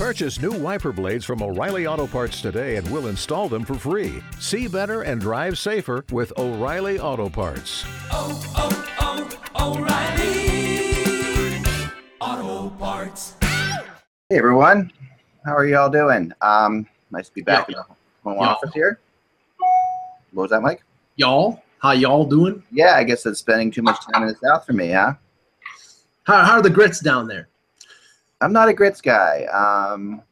Purchase new wiper blades from O'Reilly Auto Parts today and we'll install them for free. See better and drive safer with O'Reilly Auto Parts. oh, oh, O'Reilly Auto Parts. Hey everyone, how are y'all doing? Um, nice to be back in the home Yeah. office here. What was that, Mike? y'all how y'all doing Yeah, I guess it's spending too much time in the south for me, huh? how, how are the grits down there I'm not a grits guy. Um,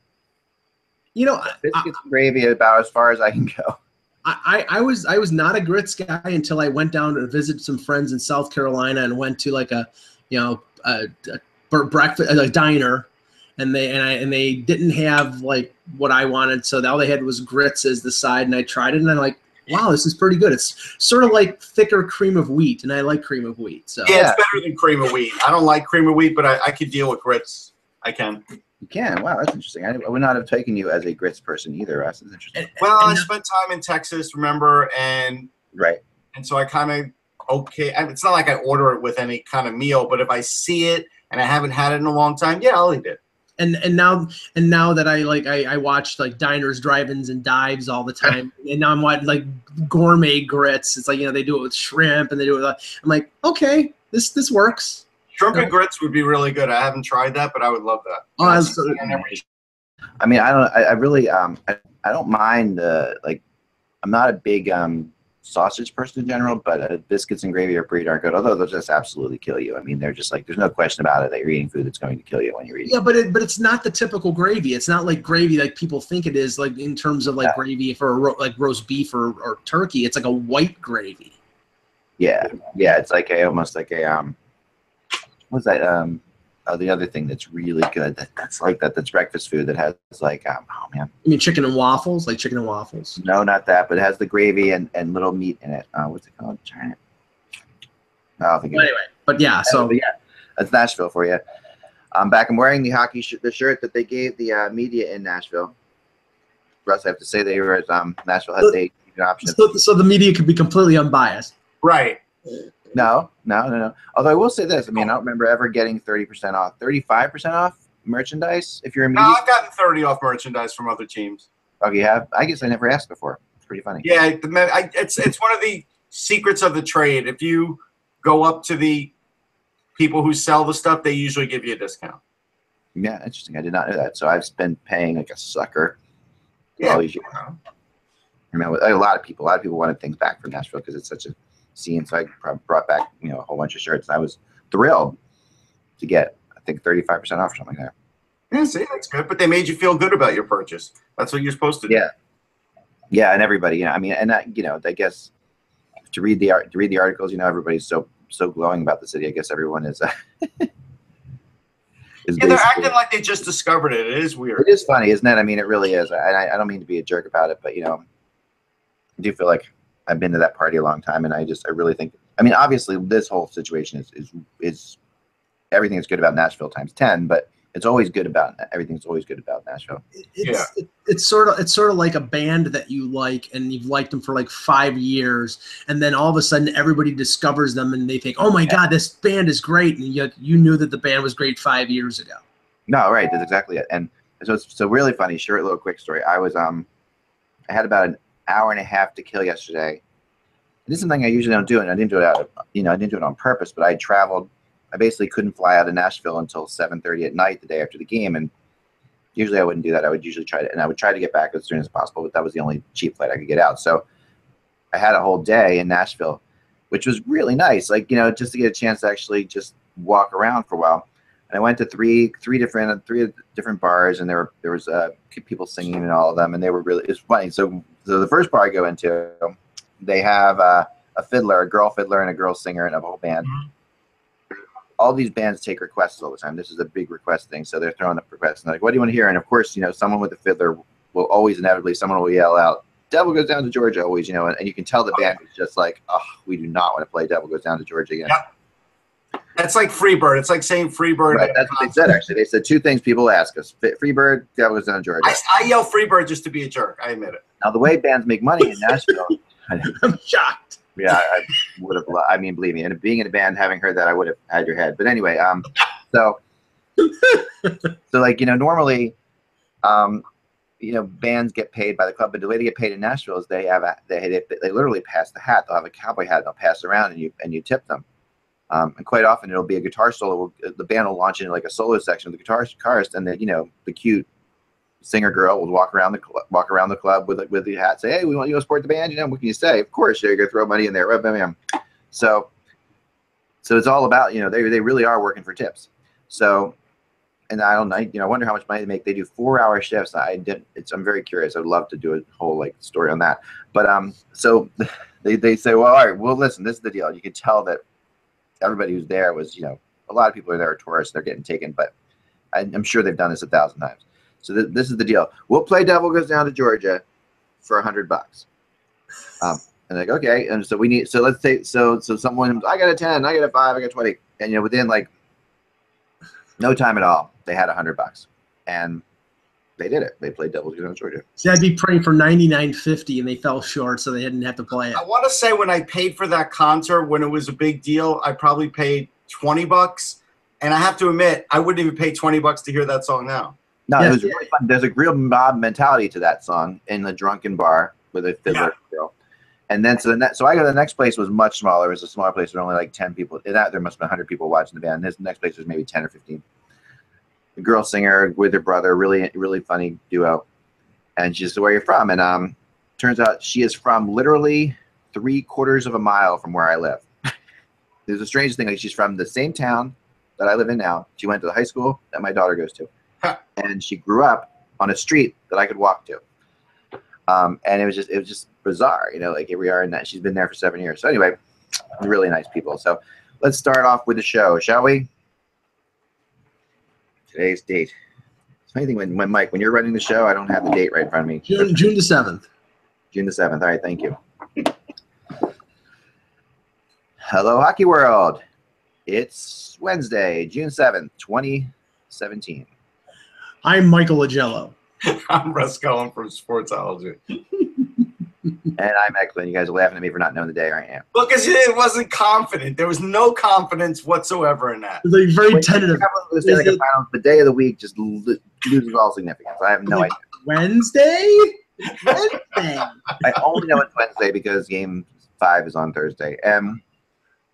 you know I, biscuits and gravy about as far as I can go. I, I was i was not a grits guy until i went down to visit some friends in south carolina and went to like a you know a, a bre- breakfast a diner and they and I and they didn't have like what I wanted, so all they had was grits as the side, and I tried it, and I'm like, wow, this is pretty good. It's sort of like thicker cream of wheat, and I like cream of wheat. So Yeah, it's better than cream of wheat. I don't like cream of wheat, but I, I could deal with grits. I can. You can. Wow, that's interesting. I, I would not have taken you as a grits person either. Russ. That's interesting. And- Well, I spent time in Texas, remember, and Right. and so I kind of okay. I- It's not like I order it with any kind of meal, but if I see it and I haven't had it in a long time, yeah, I'll eat it. and and now and now that I like I, I watch like diners, drive-ins, and dives all the time, and now I'm watching like gourmet grits. It's like you know they do it with shrimp and they do it. With, I'm like, okay, this this works. Shrimp and grits would be really good. I haven't tried that, but I would love that. Oh, That's- absolutely. I mean, I don't. I, I really. Um, I, I don't mind. Uh, like, I'm not a big um sausage person in general, but uh, biscuits and gravy are pretty darn good. Although they'll just absolutely kill you. I mean, they're just like there's no question about it that you're eating food that's going to kill you when you're eating. Yeah, but it but it's not the typical gravy. It's not like gravy like people think it is. Like in terms of like Yeah. gravy for a ro- like roast beef or, or turkey, it's like a white gravy. Yeah, yeah. It's like a almost like a um, what's that um, oh, the other thing that's really good that, that's like that that's breakfast food that has like um, oh man, I mean, chicken and waffles, like chicken and waffles. no, not that, but it has the gravy and and little meat in it. Uh, what's it called? Darn it. I think But anyway, but yeah, so But yeah, that's Nashville for you. I'm back. I'm wearing the hockey sh- the shirt that they gave the uh, media in Nashville. Russ, I have to say they were at um, Nashville had the an option. so, so the media could be completely unbiased. Right. No, no, no, no. Although I will say this, I mean, I don't remember ever getting 30% off, 35% off merchandise if you're a No, media. I've gotten 30 off merchandise from other teams. Oh, you have? I guess I never asked before. It's pretty funny. Yeah, the, I, it's it's one of the secrets of the trade. If you go up to the people who sell the stuff, they usually give you a discount. Yeah, interesting. I did not know that. So I've been paying like a sucker. Yeah. all these years. I mean, a lot of people, a lot of people wanted things back from Nashville because it's such a scene. So I brought back, you know, a whole bunch of shirts. And I was thrilled to get, I think, 35% off or something like that. Yeah, see, that's good. But they made you feel good about your purchase. That's what you're supposed to do. Yeah. Yeah, and everybody, you know, I mean, and that, you know, I guess to read the art, to read the articles, you know, everybody's so so glowing about the city. I guess everyone is. Uh, is Yeah, they're acting like they just discovered it. It is weird. It is funny, isn't it? I mean, it really is. I, I don't mean to be a jerk about it, but you know, I do feel like I've been to that party a long time, and I just, I really think. I mean, obviously, this whole situation is is is everything that's good about Nashville times ten, but it's always good about everything's always good about Nashville. It's it, it's sort of it's sort of like a band that you like and you've liked them for like five years, and then all of a sudden everybody discovers them and they think, oh my god, this band is great, and yet you knew that the band was great five years ago. No, right, that's exactly it. And so it's so really funny. Short little quick story. I was um, I had about an hour and a half to kill yesterday. This is something I usually don't do, and I didn't do it out of, you know, I didn't do it on purpose. But I traveled. I basically couldn't fly out of Nashville until 7:30 at night the day after the game, and usually I wouldn't do that. I would usually try to, and I would try to get back as soon as possible. But that was the only cheap flight I could get out. So I had a whole day in Nashville, which was really nice. Like you know, just to get a chance to actually just walk around for a while. And I went to three three different three different bars, and there were there was uh, people singing in all of them, and they were really it was funny. So so the first bar I go into, they have uh, a fiddler, a girl fiddler, and a girl singer, and a whole band. All these bands take requests all the time. This is a big request thing, so they're throwing up requests. And they're like, "What do you want to hear?" And of course, you know, someone with a fiddler will always inevitably someone will yell out, "Devil goes down to Georgia!" Always, you know, and, and you can tell the band is just like, "Oh, we do not want to play Devil Goes Down to Georgia again." Yep. That's like Freebird. It's like saying Freebird. Right, that's what they said. Actually, they said two things people ask us: Freebird, Devil Goes Down to Georgia. I, I yell Freebird just to be a jerk. I admit it. Now, the way bands make money in Nashville, I'm shocked. yeah, I would have. I mean, believe me, and being in a band, having heard that, I would have had your head. But anyway, um, so, so like you know, normally um, you know, bands get paid by the club, but the way they get paid in Nashville is they have a, they, they they literally pass the hat. They'll have a cowboy hat. and They'll pass it around, and you and you tip them. Um, and quite often it'll be a guitar solo. The band will launch into like a solo section with the guitar guitarist, and then you know the cute singer girl will walk around the cl- walk around the club with with the hat, say, "Hey, we want you to support the band." You know, what can you say? Of course, you're gonna throw money in there. Bam. So, so it's all about you know they they really are working for tips. So, and I don't know, you know, I wonder how much money they make. They do four hour shifts. I did. It's I'm very curious. I'd love to do a whole like story on that. But um, so they they say, well, all right, well, listen, this is the deal. You can tell that everybody who's there was you know a lot of people are there are tourists. They're getting taken, but I, I'm sure they've done this a thousand times. So th- this is the deal. We'll play Devil Goes Down to Georgia for a hundred bucks. Um, and like, okay, and so we need. So let's say, so so someone, I got a ten, I got a five, I got twenty, and you know, within like no time at all, they had a hundred bucks, and they did it. They played Devil Goes Down Georgia. See, I'd be praying for ninety nine fifty, and they fell short, so they didn't have to play it. I want to say when I paid for that concert when it was a big deal, I probably paid twenty bucks, and I have to admit I wouldn't even pay twenty bucks to hear that song now. No, Yeah. it was really fun. There's a real mob mentality to that song in the drunken bar with a fiddler girl. And then so the next, so I go to the next place was much smaller. It was a smaller place with only like ten people. In that there must have been hundred people watching the band. This next place was maybe ten or fifteen. The girl singer with her brother, really really funny duo. And she said, "Where are you from?" And um, turns out she is from literally three quarters of a mile from where I live. There's a strange thing. Like she's from the same town that I live in now. She went to the high school that my daughter goes to and she grew up on a street that I could walk to. Um, and it was just it was just bizarre, you know. Like here we are, and that she's been there for seven years. So anyway, really nice people. So let's start off with the show, shall we? Today's date. It's funny thing when, when Mike, when you're running the show, I don't have the date right in front of me. June June the seventh. June the seventh. All right, thank you. Hello, Hockey World. It's Wednesday, June seventh, twenty seventeen. I'm Michael Agello. I'm Russ Cullen from Sportsology. And I'm Eklund. You guys are laughing at me for not knowing the day I am. Look, because it wasn't confident. There was no confidence whatsoever in that. Like very When tentative. the Stanley Is Cup it- Finals, the day of the week just loses all significance. I have no Like- idea. Wednesday. Wednesday. I only know it's Wednesday because Game Five is on Thursday. Um,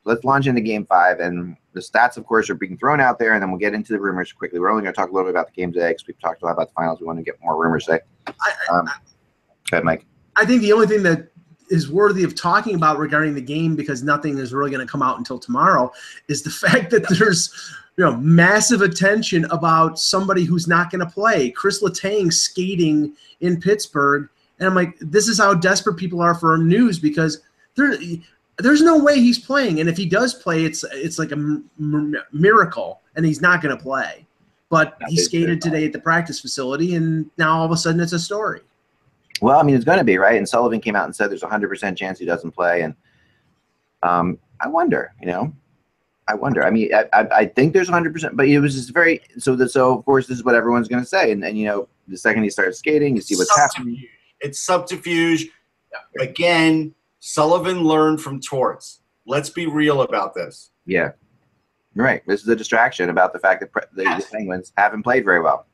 let's launch into Game Five, and the stats, of course, are being thrown out there, and then we'll get into the rumors quickly. We're only going to talk a little bit about the game today because we've talked a lot about the finals. We want to get more rumors today. I, Um, go ahead, Mike. I think the only thing that is worthy of talking about regarding the game because nothing is really going to come out until tomorrow is the fact that there's you know massive attention about somebody who's not going to play. Kris letang skating in pittsburgh and i'm like this is how desperate people are for news because there there's no way he's playing and if he does play it's it's like a m- m- miracle and he's not going to play. But he skated today at the practice facility and now all of a sudden it's a story Well, I mean, it's going to be right. And Sullivan came out and said there's a hundred percent chance he doesn't play, and um, I wonder, you know, I wonder. I mean, I, I, I think there's a hundred percent, but it was just very so. The, so of course, this is what everyone's going to say, and and you know, the second he starts skating, you see what's happening. It's subterfuge. Again, Sullivan learned from Torts. Let's be real about this. Yeah, right. This is a distraction about the fact that the, Yes. the Penguins haven't played very well.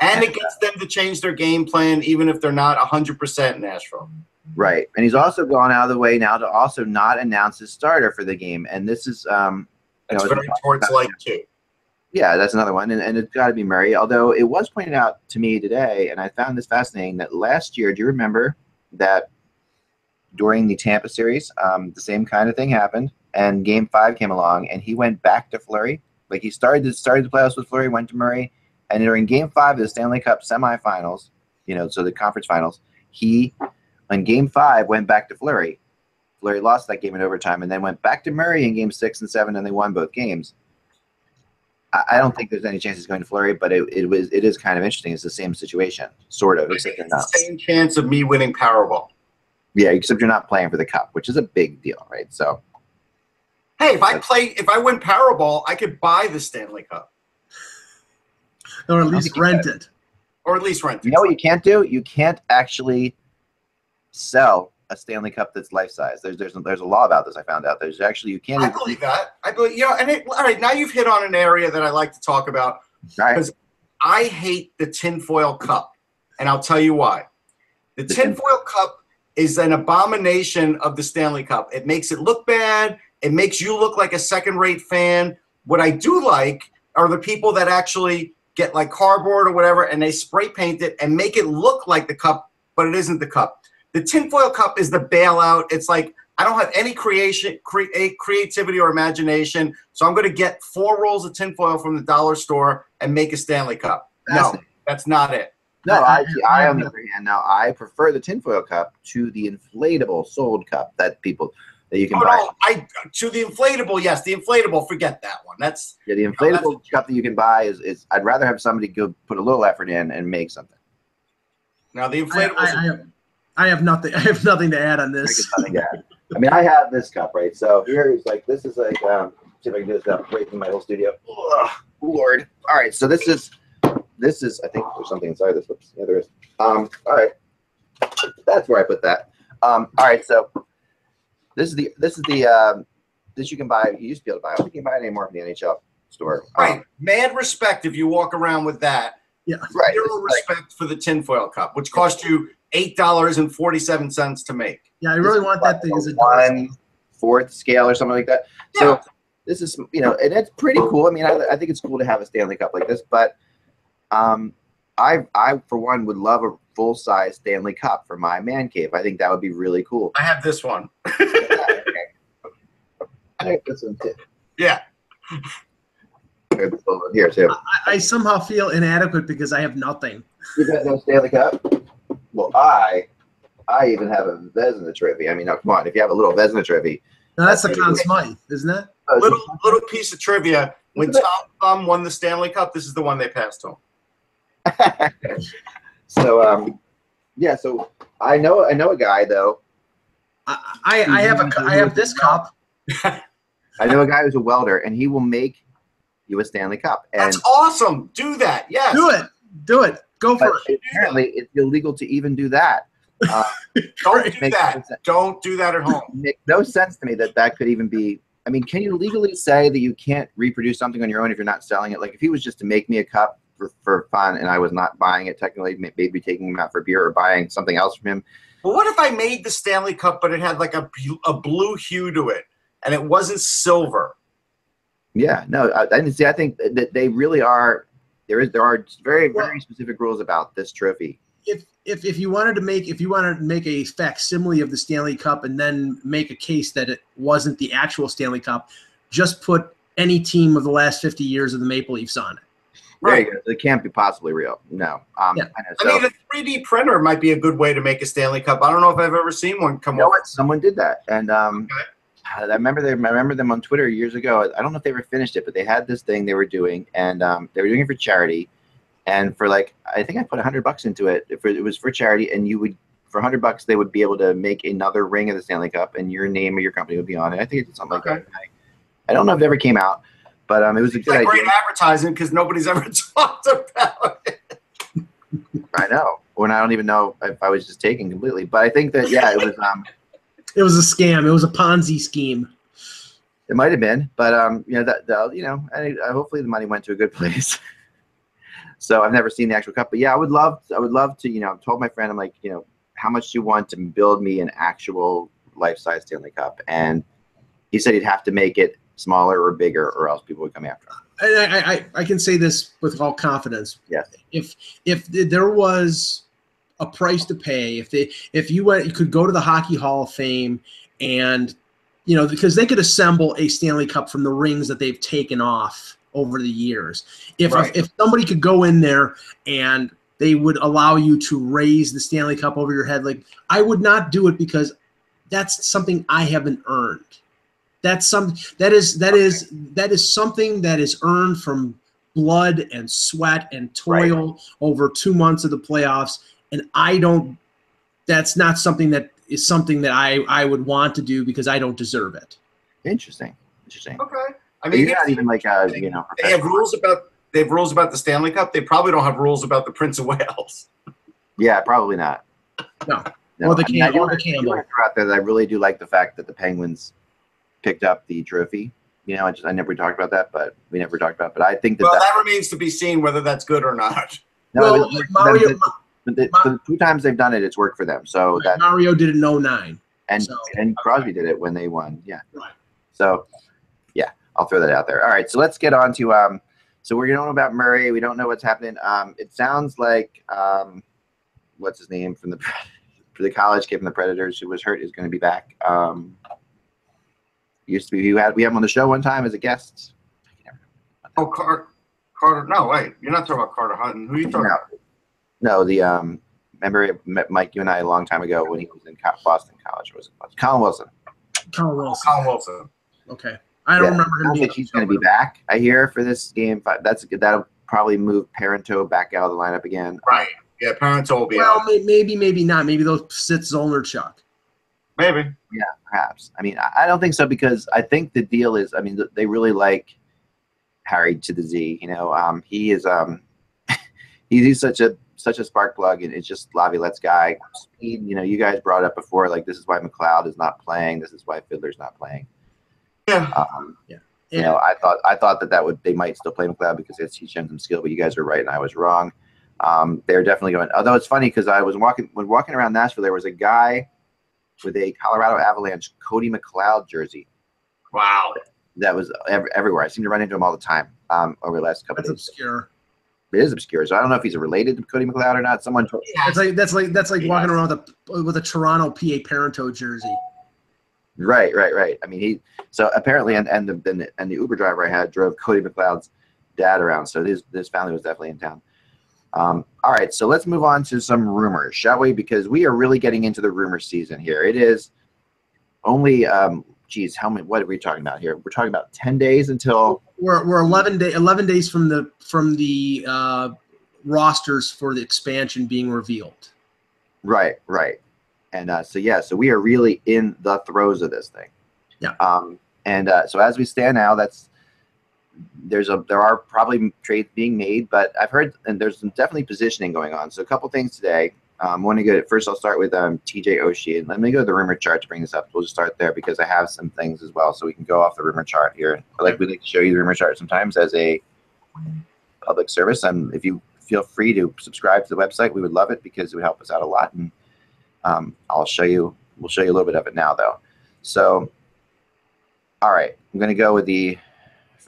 And it gets them to change their game plan, even if they're not 100% Nashville. Right, and he's also gone out of the way now to also not announce his starter for the game, and this is um, you That's know, very Torts like, too. Yeah, that's another one, and, and it's got to be Murray. Although it was pointed out to me today, and I found this fascinating that last year, do you remember that during the Tampa series, um, the same kind of thing happened, and Game Five came along, and he went back to Fleury. Like he started started the playoffs with Fleury, went to Murray, and during Game Five of the Stanley Cup semifinals, you know, so the conference finals, he in Game Five went back to Fleury. Fleury lost that game in overtime, and then went back to Murray in Game Six and Seven, and they won both games. I I don't think there's any chance he's going to Fleury, but it, it was it is kind of interesting. It's the same situation, sort of, except you're not. same chance of me winning Powerball. Yeah, except you're not playing for the cup, which is a big deal, right? So Hey, if I play, if I win Powerball, I could buy the Stanley Cup or at least rent it or at least rent it. you know what you can't do? You can't actually sell a Stanley Cup that's life size. There's there's there's a law about this. I found out. There's actually you can't. I even- believe that. I believe, you know, and it, all right, now you've hit on an area that I like to talk about. right? because- I hate the tinfoil cup, and I'll tell you why. The The tin- tinfoil cup is an abomination of the Stanley Cup. It makes it look bad. It makes you look like a second-rate fan. What I do like are the people that actually get like cardboard or whatever, and they spray paint it and make it look like the cup, but it isn't the cup. The tinfoil cup is the bailout. It's like I don't have any creation, create creativity or imagination, so I'm going to get four rolls of tinfoil from the dollar store and make a Stanley Cup. No, Fascinating. that's not it. No, I- I, see, I- I on the other hand now I prefer the tinfoil cup to the inflatable sold cup that people that you can Oh buy. no, I to the inflatable. Yes, the inflatable. Forget that one. That's Yeah, the Oh, that's- inflatable cup that you can buy is, is I'd rather have somebody go put a little effort in and make something. now the inflatable. I, I, have, I have nothing. I have nothing to add on this. it something to add. I mean, I have this cup right. So here is like this is like um, see if I can do this without breaking my whole studio. Ugh, Lord. All right, so this is this is I think there's something inside this. Whoops, yeah, there is. Um, all right, that's where I put that. Um, all right, so this is the this is the um, this you can buy. You used to be able to buy. I don't think you can buy it anymore from the NHL store. Um, right, mad respect if you walk around with that. right. Zero this is like- respect for the tinfoil cup, which cost you eight dollars and forty-seven cents to make. Yeah, I really This want that thing as a one fourth scale or something like that. Yeah. So this is you know, and it's pretty cool. I mean, I, I think it's cool to have a Stanley Cup like this, but um, I I for one would love a full size Stanley Cup for my man cave. I think that would be really cool. I have this one. I think this one too. Yeah, There's this little one Here too. I, I somehow feel inadequate because I have nothing. You guys know Stanley Cup? Well, I I even have a Vezina trophy. I mean, now, come on, if you have a little Vezina trophy, Now that's the Conn Smythe, isn't it? little little piece of trivia. When Tom Thumb won the Stanley Cup, this is the one they passed to him. so um, yeah. So I know I know a guy though. I, I, I have a I have this cup. I know a guy who's a welder, and he will make you a Stanley Cup. And That's awesome. Do that. Yes. Do it. Do it. Go but for it. apparently, it's illegal to even do that. Uh, Don't do that. no. Don't do that at home. makes no sense to me that that could even be. I mean, can you legally say that you can't reproduce something on your own if you're not selling it? Like, if he was just to make me a cup for, for fun, and I was not buying it, technically, maybe taking him out for beer or buying something else from him. But what if I made the Stanley Cup, but it had like a a blue hue to it, and it wasn't silver? Yeah, no, I, I didn't see. I think that they really are. There is there are very Well- very specific rules about this trophy. If if if you wanted to make if you wanted to make a facsimile of the Stanley Cup and then make a case that it wasn't the actual Stanley Cup, just put any team of the last 50 years of the Maple Leafs on it. There you go. It can't be possibly real. No. Um, Yeah. I know. I mean, a 3D printer might be a good way to make a Stanley Cup. I don't know if I've ever seen one come you know Someone did that, and um, Okay. I remember them. I remember them on Twitter years ago. I don't know if they ever finished it, but they had this thing they were doing, and um, they were doing it for charity. And for like, I think I put hundred bucks into it. If it was for charity, and you would for hundred bucks, they would be able to make another ring of the Stanley Cup, and your name or your company would be on it. I think it's something Okay. like that. I don't know if it ever came out, but um, it was a good like idea. great advertising because nobody's ever talked about it. I know. and I don't even know if I was just taking completely, but I think that yeah, it was um. It was a scam. It was a Ponzi scheme. It might have been, but um, you know that, that you know, I, I, hopefully the money went to a good place. so I've never seen the actual cup, but yeah, I would love, I would love to, you know, I've told my friend, I'm like, you know, how much do you want to build me an actual life-size Stanley Cup? And he said he'd have to make it smaller or bigger, or else people would come after. And I, I, I can say this with all confidence. Yes. If if there was a price to pay, if they if you went, you could go to the Hockey Hall of Fame and you know because they could assemble a Stanley Cup from the rings that they've taken off over the years. If Right. if somebody could go in there and they would allow you to raise the Stanley Cup over your head, like I would not do it because that's something I haven't earned. That's some that is that is that is something that is earned from blood and sweat and toil over two months of the playoffs. And I don't that's not something that is something that I, I would want to do because I don't deserve it. Interesting, interesting. Okay. I mean, you're not even like a, you know, they have rules about they have rules about the Stanley Cup. They probably don't have rules about the Prince of Wales. Yeah, probably not. No. No, Or the I mean, I Cam- do or the wanna- I wanna throw out there that I really do like the fact that the Penguins picked up the trophy. You know, I just I never talked about that, but we never talked about. It. But I think that, Well, that that remains to be seen whether that's good or not. no, well, it was- Mario, but the, the two times they've done it, it's worked for them. So that Mario did it in 09. and So- and Crosby did it when they won. Yeah. Right. So, yeah, I'll throw that out there. All right, so let's get on to um. So we're going to know about Murray. We don't know what's happening. Um, it sounds like um, what's his name from the for the college kid from the Predators who was hurt is going to be back. Um, used to be we had we had him on the show one time as a guest. Oh, Car- Carter. No, wait. You're not talking about Carter Hutton. Who are you talking No, about? no, the um. Remember, met Mike, you and I a long time ago when he was in Co- Boston College. Was it Colin Wilson? Colin Wilson. Colin Wilson. Okay. I don't Yeah, remember him sounds being like he's going to be back. I hear for this game. Five. That's good. That'll probably move Parenteau back out of the lineup again. Right. Yeah, Parents will be Well, out. maybe, maybe not. Maybe they'll sit Zollner Chuck. Yeah, Perhaps. I mean, I- I don't think so because I think the deal is. I mean, they really like Harry to the Z. You know, um, he is. Um, he's, he's such a such a spark plug, and it's just Laviolette's guy. Speed. You know, you guys brought up before. Like this is why McLeod is not playing. This is why Fiddler's not playing. Yeah. Um, you Yeah. know, I thought I thought that that would they might still play McLeod because it's he's shown some skill, but you guys were right and I was wrong. Um, they're definitely going. Although it's funny because I was walking when walking around Nashville, there was a guy with a Colorado Avalanche Cody McLeod jersey Wow. that was ev- everywhere. I seem to run into him all the time um, over the last couple That's days. obscure. It is obscure, so I don't know if he's related to Cody McLeod or not. Someone told, That's like that's like that's like Yeah. walking around with a with a Toronto PA Parenteau jersey. Right, right, right. I mean, he so apparently, and and the and the, and the Uber driver I had drove Cody McLeod's dad around, so his this family was definitely in town. Um, all right, so let's move on to some rumors, shall we? Because we are really getting into the rumor season here. It is only, um, geez, how many? What are we talking about here? We're talking about ten days until We're we're eleven day eleven days from the from the uh, rosters for the expansion being revealed. Right, right. And uh, so yeah, so we are really in the throes of this thing. Yeah. Um, and uh, so as we stand now, that's there's a there are probably trades being made, but I've heard and there's definitely positioning going on. So a couple things today. Um, want to go first. I'll start with um, TJ Oshie, and let me go to the rumor chart to bring this up. We'll just start there because I have some things as well, so we can go off the rumor chart here. I like we like to show you the rumor chart sometimes as a public service, and if you feel free to subscribe to the website, we would love it because it would help us out a lot. And um, I'll show you. We'll show you a little bit of it now, though. So, all right, I'm going to go with the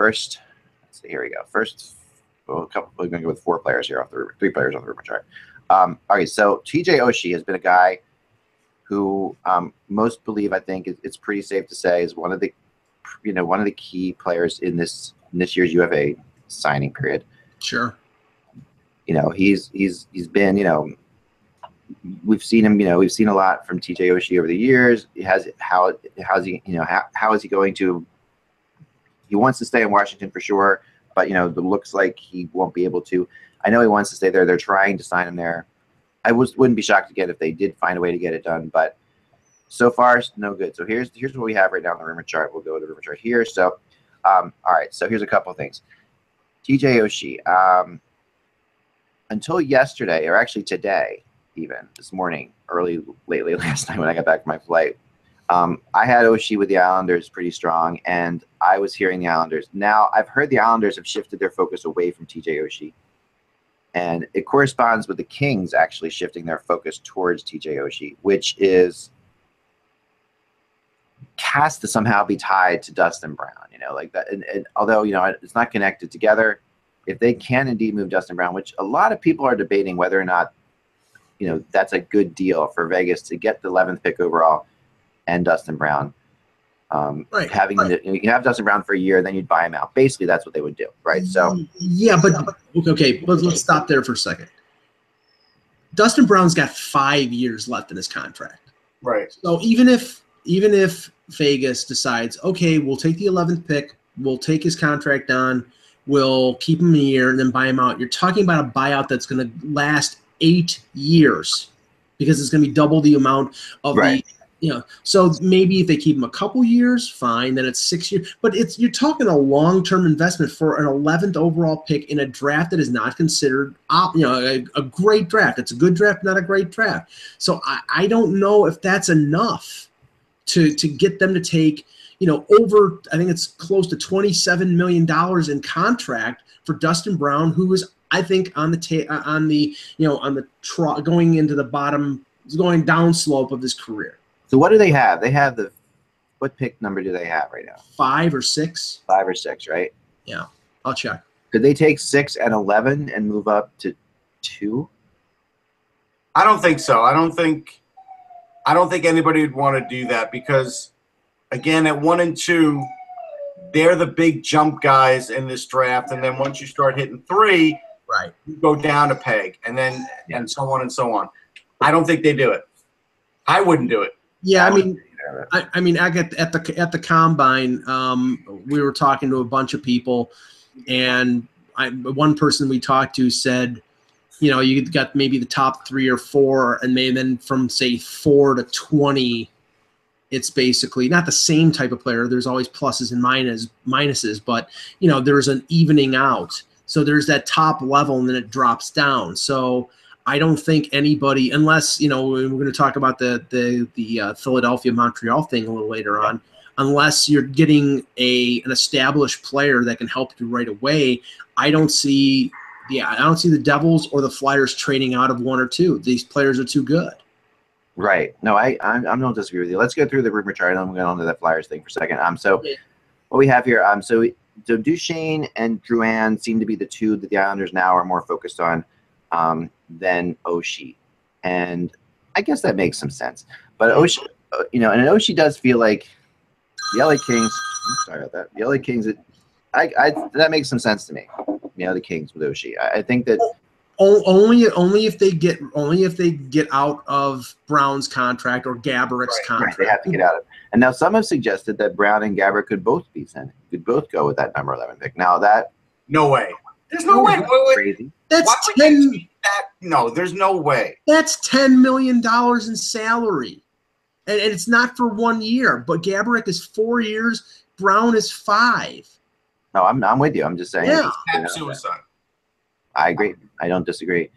first. Let's see. Here we go. First, well, a couple. We're going to go with four players here off the rumor- three players on the rumor chart. Um, all right, so TJ Oshie has been a guy who um, most believe, I think, it- it's pretty safe to say, is one of the, you know, one of the key players in this in this year's UFA signing period Sure. you know he's he's he's been you know we've seen him you know we've seen a lot from TJ Oshie over the years he has how how's he you know how, how is he going to he wants to stay in Washington for sure but you know it looks like he won't be able to. I know he wants to stay there. They're trying to sign him there. I was wouldn't be shocked again if they did find a way to get it done but so far no good. So here's here's what we have right now on the rumor chart. We'll go to the rumor chart here. So um, all right. So here's a couple things. TJ Oshie um, until yesterday, or actually today, even this morning, early, lately, last night when I got back from my flight, um, I had Oshie with the Islanders pretty strong, and I was hearing the Islanders. Now I've heard the Islanders have shifted their focus away from TJ Oshie, and it corresponds with the Kings actually shifting their focus towards TJ Oshie, which is has to somehow be tied to Dustin Brown. You know, like that. And, and although you know it's not connected together, if they can indeed move Dustin Brown, which a lot of people are debating whether or not, you know, that's a good deal for Vegas to get the 11th pick overall and Dustin Brown. Um, Right, having right. The, you can have Dustin Brown for a year, then you'd buy him out. Basically, that's what they would do, right? So, yeah, but okay, but let's stop there for a second. Dustin Brown's got five years left in his contract. Right. So even if even if Vegas decides, okay, we'll take the 11th pick, we'll take his contract on, we'll keep him a year and then buy him out. You're talking about a buyout that's going to last eight years because it's going to be double the amount of Right. the. You know, so maybe if they keep him a couple years, fine. Then it's six years, but it's you're talking a long-term investment for an 11th overall pick in a draft that is not considered, you know, a, a great draft. It's a good draft, not a great draft. So I, I don't know if that's enough to to get them to take you know, over I think it's close to twenty-seven million dollars in contract for Dustin Brown, who is I think on the ta- on the you know on the going into the bottom, going down slope of his career. So what do they have? They have the what pick number do they have right now? Five or six, Five or six, right? Yeah, I'll check. Could they take six and eleven and move up to two? I don't think so. I don't think I don't think anybody would want to do that because again at one and two, they're the big jump guys in this draft. And then once you start hitting three, Right. you go down a peg and then and so on and so on. I don't think they do it. I wouldn't do it. Yeah, I mean, I, I mean, at, at the at the combine, um, we were talking to a bunch of people, and I, one person we talked to said, you know, you got maybe the top three or four, and maybe then from say four to twenty, it's basically not the same type of player. There's always pluses and minus minuses, but you know, there's an evening out. So there's that top level, and then it drops down. So I don't think anybody, unless you know, we're going to talk about the the the uh, Philadelphia Montreal thing a little later on. Unless you're getting a an established player that can help you right away, I don't see. Yeah, I don't see the Devils or the Flyers trading out of one or two. These players are too good. Right. No, I I'm, I don't disagree with you. Let's go through the rumor chart and then we'll get on to that Flyers thing for a second. Um, so Yeah. what we have here, um, so so Duchene and Drouin seem to be the two that the Islanders now are more focused on, um, than Oshie, and I guess that makes some sense. But Oshie, uh, you know, and Oshie does feel like the LA Kings. I'm sorry about that. The LA Kings. It, I, I that makes some sense to me. You know, the Kings with Oshie. I, I think that O- Only only if they get only if they get out of Brown's contract or Gaborik's Right, Right, contract. they have to get out of it. And now some have suggested that Brown and Gaborik could both be sent, could both go with that number 11 pick. Now that No way. There's no way. Wait, wait. crazy. That's Why would ten. you that? No, there's no way. That's ten million dollars in salary, and, and it's not for one year. But Gaborik is four years. Brown is five. No, I'm, I'm with you. I'm just saying. Yeah. Cap suicide. I agree. I don't disagree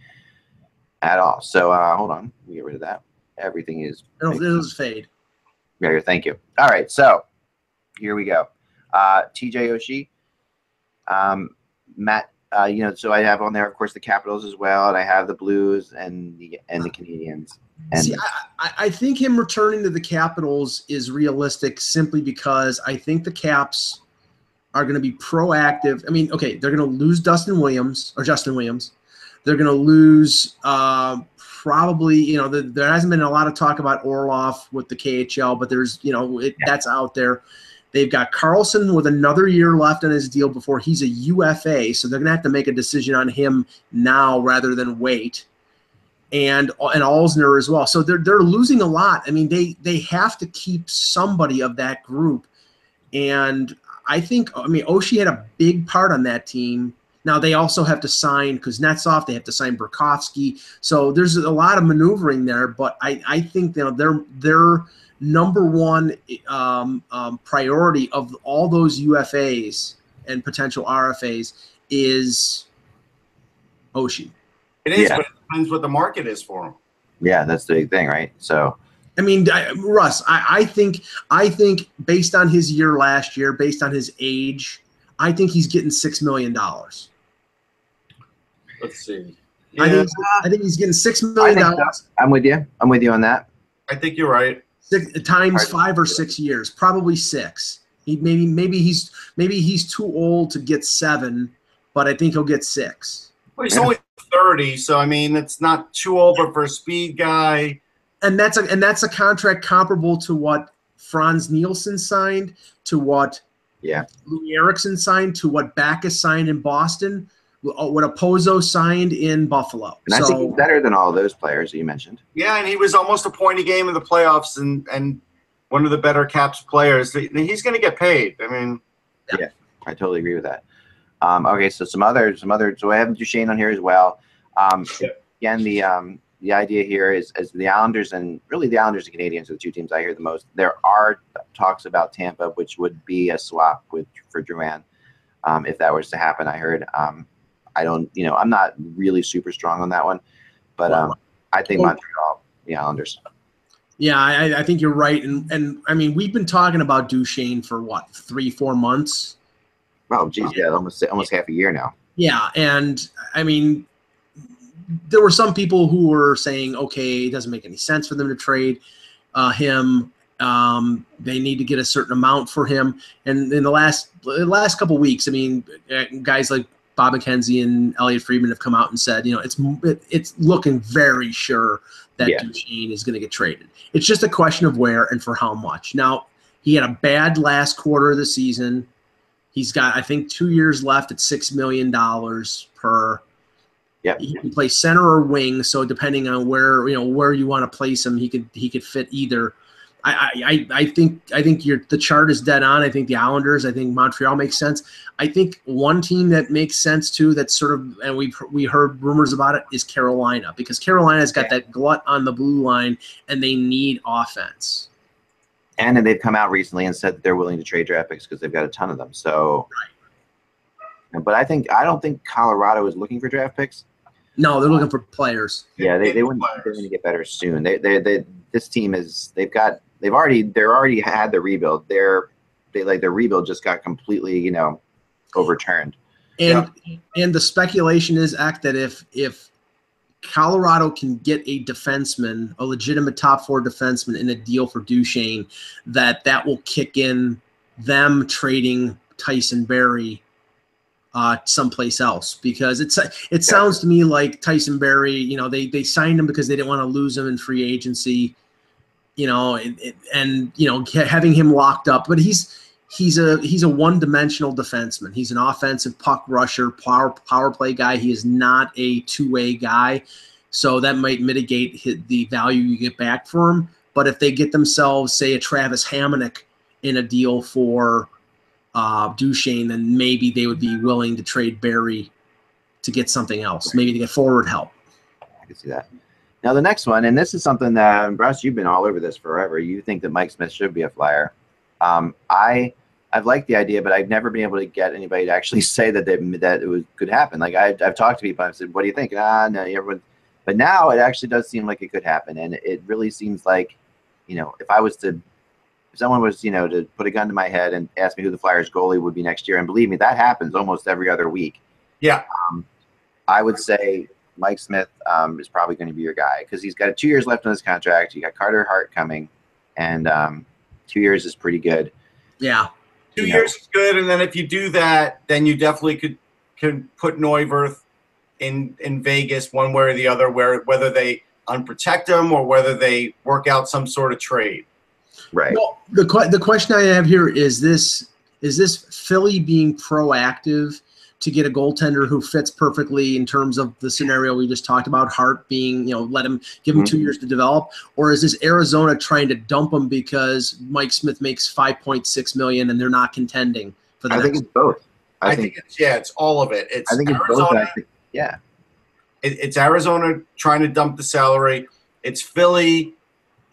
at all. So uh, hold on. We get rid of that. Everything is It'll, it'll just fade. There, thank you. All right, so here we go. Uh, TJ Oshie, um, Matt. Uh, you know, so I have on there, of course, the Capitals as well, and I have the Blues and the and the Canadiens. And See, I, I, think him returning to the Capitals is realistic simply because I think the Caps are going to be proactive. I mean, okay, they're going to lose Dustin Williams or Justin Williams. They're going to lose uh, probably, you know, the, there hasn't been a lot of talk about Orlov with the KHL, but there's, you know, it, Yeah. that's out there. They've got Carlson with another year left on his deal before he's a UFA, so they're going to have to make a decision on him now rather than wait and and Alzner as well. So they're they're losing a lot. I mean, they they have to keep somebody of that group, and I think I mean Oshie had a big part on that team. Now they also have to sign Kuznetsov. They have to sign Burakovsky. So there's a lot of maneuvering there. But I I think you know their their number one um, um, priority of all those UFAs and potential RFAs is Oshie. It is, Yeah. but it depends what the market is for them. yeah, that's the big thing, right? So I mean, I, Russ, I, I think I think based on his year last year, based on his age, I think he's getting six million dollars. Let's see. I think I think he's getting six I million think dollars I'm with you. I'm with you on that. I think you're right. Six, times five or six years, probably six. He maybe maybe he's maybe he's too old to get seven, but I think he'll get six. Well, he's Yeah. only 30, so I mean, it's not too old, but for a speed guy, And that's a and that's a contract comparable to what Frans Nielsen signed, to what Yeah. Loui Eriksson signed, to what Backes signed in Boston, what Okposo signed in Buffalo. And I so, think he's better than all those players that you mentioned. yeah, and he was almost a point a game in the playoffs, and and one of the better Caps players. He's going to get paid. I mean, yeah. I totally agree with that. Um, okay, so some other, some other. So I have Duchene on here as well. Um, Again, the um, the idea here is, is the Islanders and really the Islanders and Canadiens are the two teams I hear the most. There are talks about Tampa, which would be a swap with for Drouin, um, if that was to happen. I heard. Um, I don't, you know, I'm not really super strong on that one, but um, I think Montreal, the Islanders. Yeah, I, I think you're right, and and I mean we've been talking about Duchene for what three, four months. Oh, geez, yeah, almost almost half a year now. Yeah, and I mean, there were some people who were saying, okay, it doesn't make any sense for them to trade uh, him. Um, they need to get a certain amount for him. And in the last the last couple weeks, I mean, uh, guys like Bob McKenzie and Elliotte Friedman have come out and said, you know, it's it, it's looking very sure that Yeah. Duchene is going to get traded. It's just a question of where and for how much. Now, he had a bad last quarter of the season. He's got, I think, two years left at six million dollars per. Yeah, He can play center or wing, so depending on where you know where you want to place him, he could he could fit either. I I, I- think I think your the chart is dead on. I think the Islanders, I think Montreal makes sense. I think one team that makes sense too, that's sort of and we we heard rumors about it is Carolina because Carolina's got that glut on the blue line and they need offense. And then they've come out recently and said that they're willing to trade draft picks because they've got a ton of them. So, but I think I don't think Colorado is looking for draft picks. No, they're looking for players. Yeah, they, they. They're going to get better soon. They, they, they, this team is. They've got. They've already. They're already had the rebuild. They're. They like their rebuild just got completely, you know, overturned. And and the speculation is act that if if Colorado can get a defenseman, a legitimate top four defenseman in a deal for Duchene, that that will kick in them trading Tyson Barrie uh, someplace else because it's it sounds to me like Tyson Barrie, you know, they they signed him because they didn't want to lose him in free agency, you know, and you know having him locked up, but he's he's a he's a one-dimensional defenseman. He's an offensive puck rusher, power power play guy. He is not a two-way guy, so that might mitigate the value you get back for him. But if they get themselves, say, a Travis Hamonic in a deal for uh, Duchene, then maybe they would be willing to trade Barrie to get something else, maybe to get forward help. I can see that. Now the next one, and this is something that Russ, you've been all over this forever. You think that Mike Smith should be a flyer. Um, I I've liked the idea, but I've never been able to get anybody to actually say that they, that it was, could happen. Like I, I've talked to people, I've said, "What do you think?" Ah, no, everyone. But now it actually does seem like it could happen, and it really seems like, you know, if I was to, if someone was, you know, to put a gun to my head and ask me who the Flyers goalie would be next year, and believe me, that happens almost every other week. Yeah. Um, I would say Mike Smith um, is probably going to be your guy because he's got two years left on his contract. You got Carter Hart coming, and um, two years is pretty good. Yeah, Two Yeah. years is good, and then if you do that, then you definitely could could put Neuwirth in in Vegas one way or the other, where whether they unprotect him or whether they work out some sort of trade. Right. Well, the the question I have here is this: is this Philly being proactive to get a goaltender who fits perfectly in terms of the scenario we just talked about? Hart being, you know, let him give him two mm-hmm. years to develop, or is this Arizona trying to dump him because Mike Smith makes five point six million and they're not contending for the I think next? it's both. I, I, think, think, it's yeah, it's all of it. It's I think it's Arizona, both. I think, yeah. it- it's Arizona trying to dump the salary. It's Philly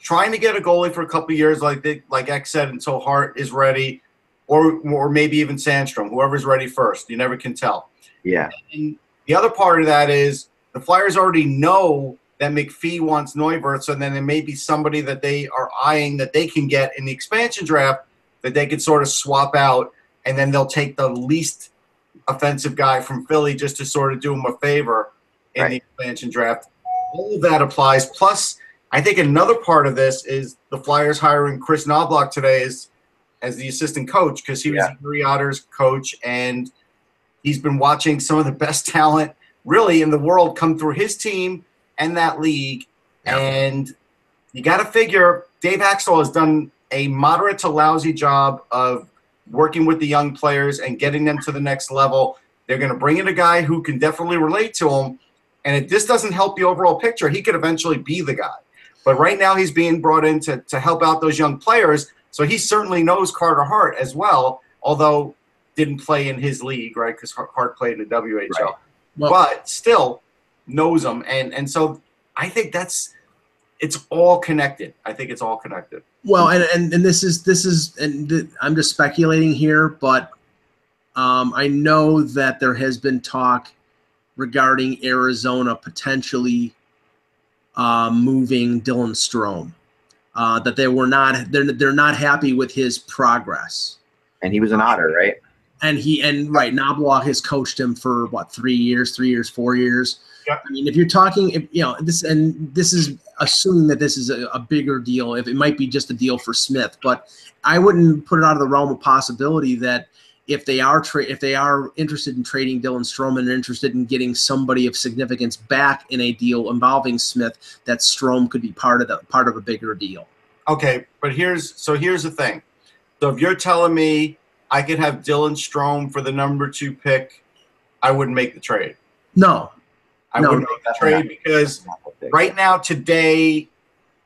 trying to get a goalie for a couple of years, like they, like X said, until Hart is ready, or or maybe even Sandstrom, whoever's ready first. You never can tell. Yeah. And the other part of that is the Flyers already know that McPhee wants Neuwirth, so then there may be somebody that they are eyeing that they can get in the expansion draft that they could sort of swap out, and then they'll take the least offensive guy from Philly just to sort of do him a favor in the expansion draft. All of that applies. Plus, I think another part of this is the Flyers hiring Kris Knoblauch today as as the assistant coach because he was Yeah. the Erie Otters coach and he's been watching some of the best talent really in the world come through his team and that league. Yeah. And you got to figure Dave Hakstol has done a moderate to lousy job of working with the young players and getting them to the next level. They're going to bring in a guy who can definitely relate to him. And if this doesn't help the overall picture, he could eventually be the guy. But right now, he's being brought in to, to help out those young players. So he certainly knows Carter Hart as well, although didn't play in his league, right? Because Hart played in the WHL. Right. Well- but still knows him. And, and so I think that's it's all connected. I think it's all connected. Well, and, and and this is this is and th- I'm just speculating here, but um, I know that there has been talk regarding Arizona potentially uh, moving Dylan Strome, uh, that they were not they're they're not happy with his progress. And he was an otter, right? And he and right Knoblauch has coached him for what three years, three years, four years. Yep. I mean, if you're talking, if, you know, this and this is assuming that this is a, a bigger deal. If it might be just a deal for Smith, but I wouldn't put it out of the realm of possibility that if they are tra- if they are interested in trading Dylan Strome and interested in getting somebody of significance back in a deal involving Smith, that Strome could be part of the part of a bigger deal. Okay, but here's so here's the thing. So if you're telling me I could have Dylan Strome for the number two pick, I wouldn't make the trade. No, I No, wouldn't make the trade because Right. right now today,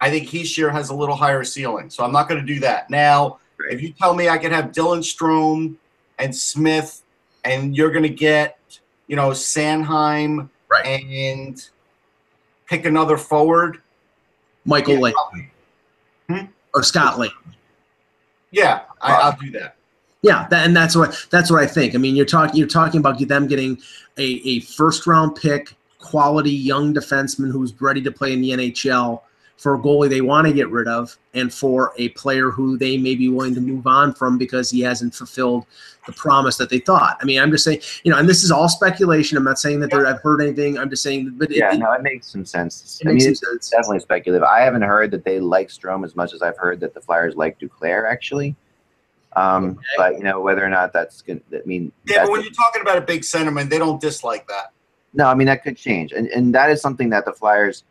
I think Hischier has a little higher ceiling, so I'm not going to do that. Now, Right. if you tell me I could have Dylan Strome and Smith, and you're going to get, you know, Sanheim Right. and pick another forward, Michael Yeah, Lake probably. Hmm? or Scott Lake. yeah, I, I'll do that. Yeah, that, and that's what that's what I think. I mean, you're talking you're talking about them getting a, a first round pick, quality young defenseman who's ready to play in the NHL for a goalie they want to get rid of, and for a player who they may be willing to move on from because he hasn't fulfilled the promise that they thought. I mean, I'm just saying, you know, and this is all speculation. I'm not saying that there, I've heard anything. I'm just saying, but it, Yeah, it, no, it makes some sense. it I makes mean, some it's sense. definitely speculative. I haven't heard that they like Strome as much as I've heard that the Flyers like Duclair, actually. Um, Okay. But you know whether or not that's good. I mean, Yeah, but when you're talking about a big sentiment, they don't dislike that. no, I mean that could change, and and that is something that the Flyers,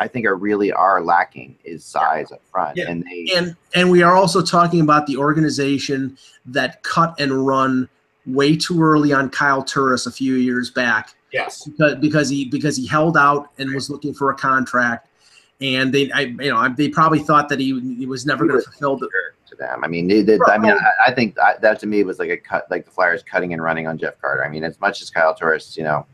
I think, are really are lacking is size up front, Yeah. and they and and we are also talking about the organization that cut and run way too early on Kyle Turris a few years back Yes. because because he because he held out and was looking for a contract, and they I you know they probably thought that he, he was never He going to fulfill the to them. I mean, they, they, I mean, I, I think I, that to me was like a cut, like the Flyers cutting and running on Jeff Carter. I mean, as much as Kyle Turris, you know,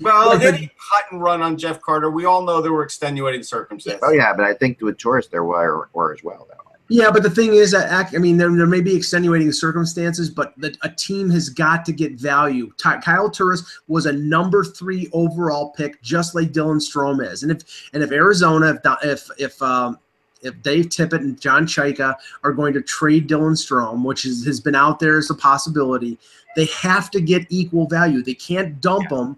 Well, Well, they but- didn't cut and run on Jeff Carter. We all know there were extenuating circumstances. oh yeah, but I think with Turris there were were as well. Though. Yeah, but the thing is, that I mean, there, there may be extenuating circumstances, but the, a team has got to get value. Ty, Kyle Turris was a number three overall pick, just like Dylan Strome is. And if and if Arizona, if if if um, if Dave Tippett and John Chayka are going to trade Dylan Strome, which is, has been out there as a possibility, they have to get equal value. They can't dump them and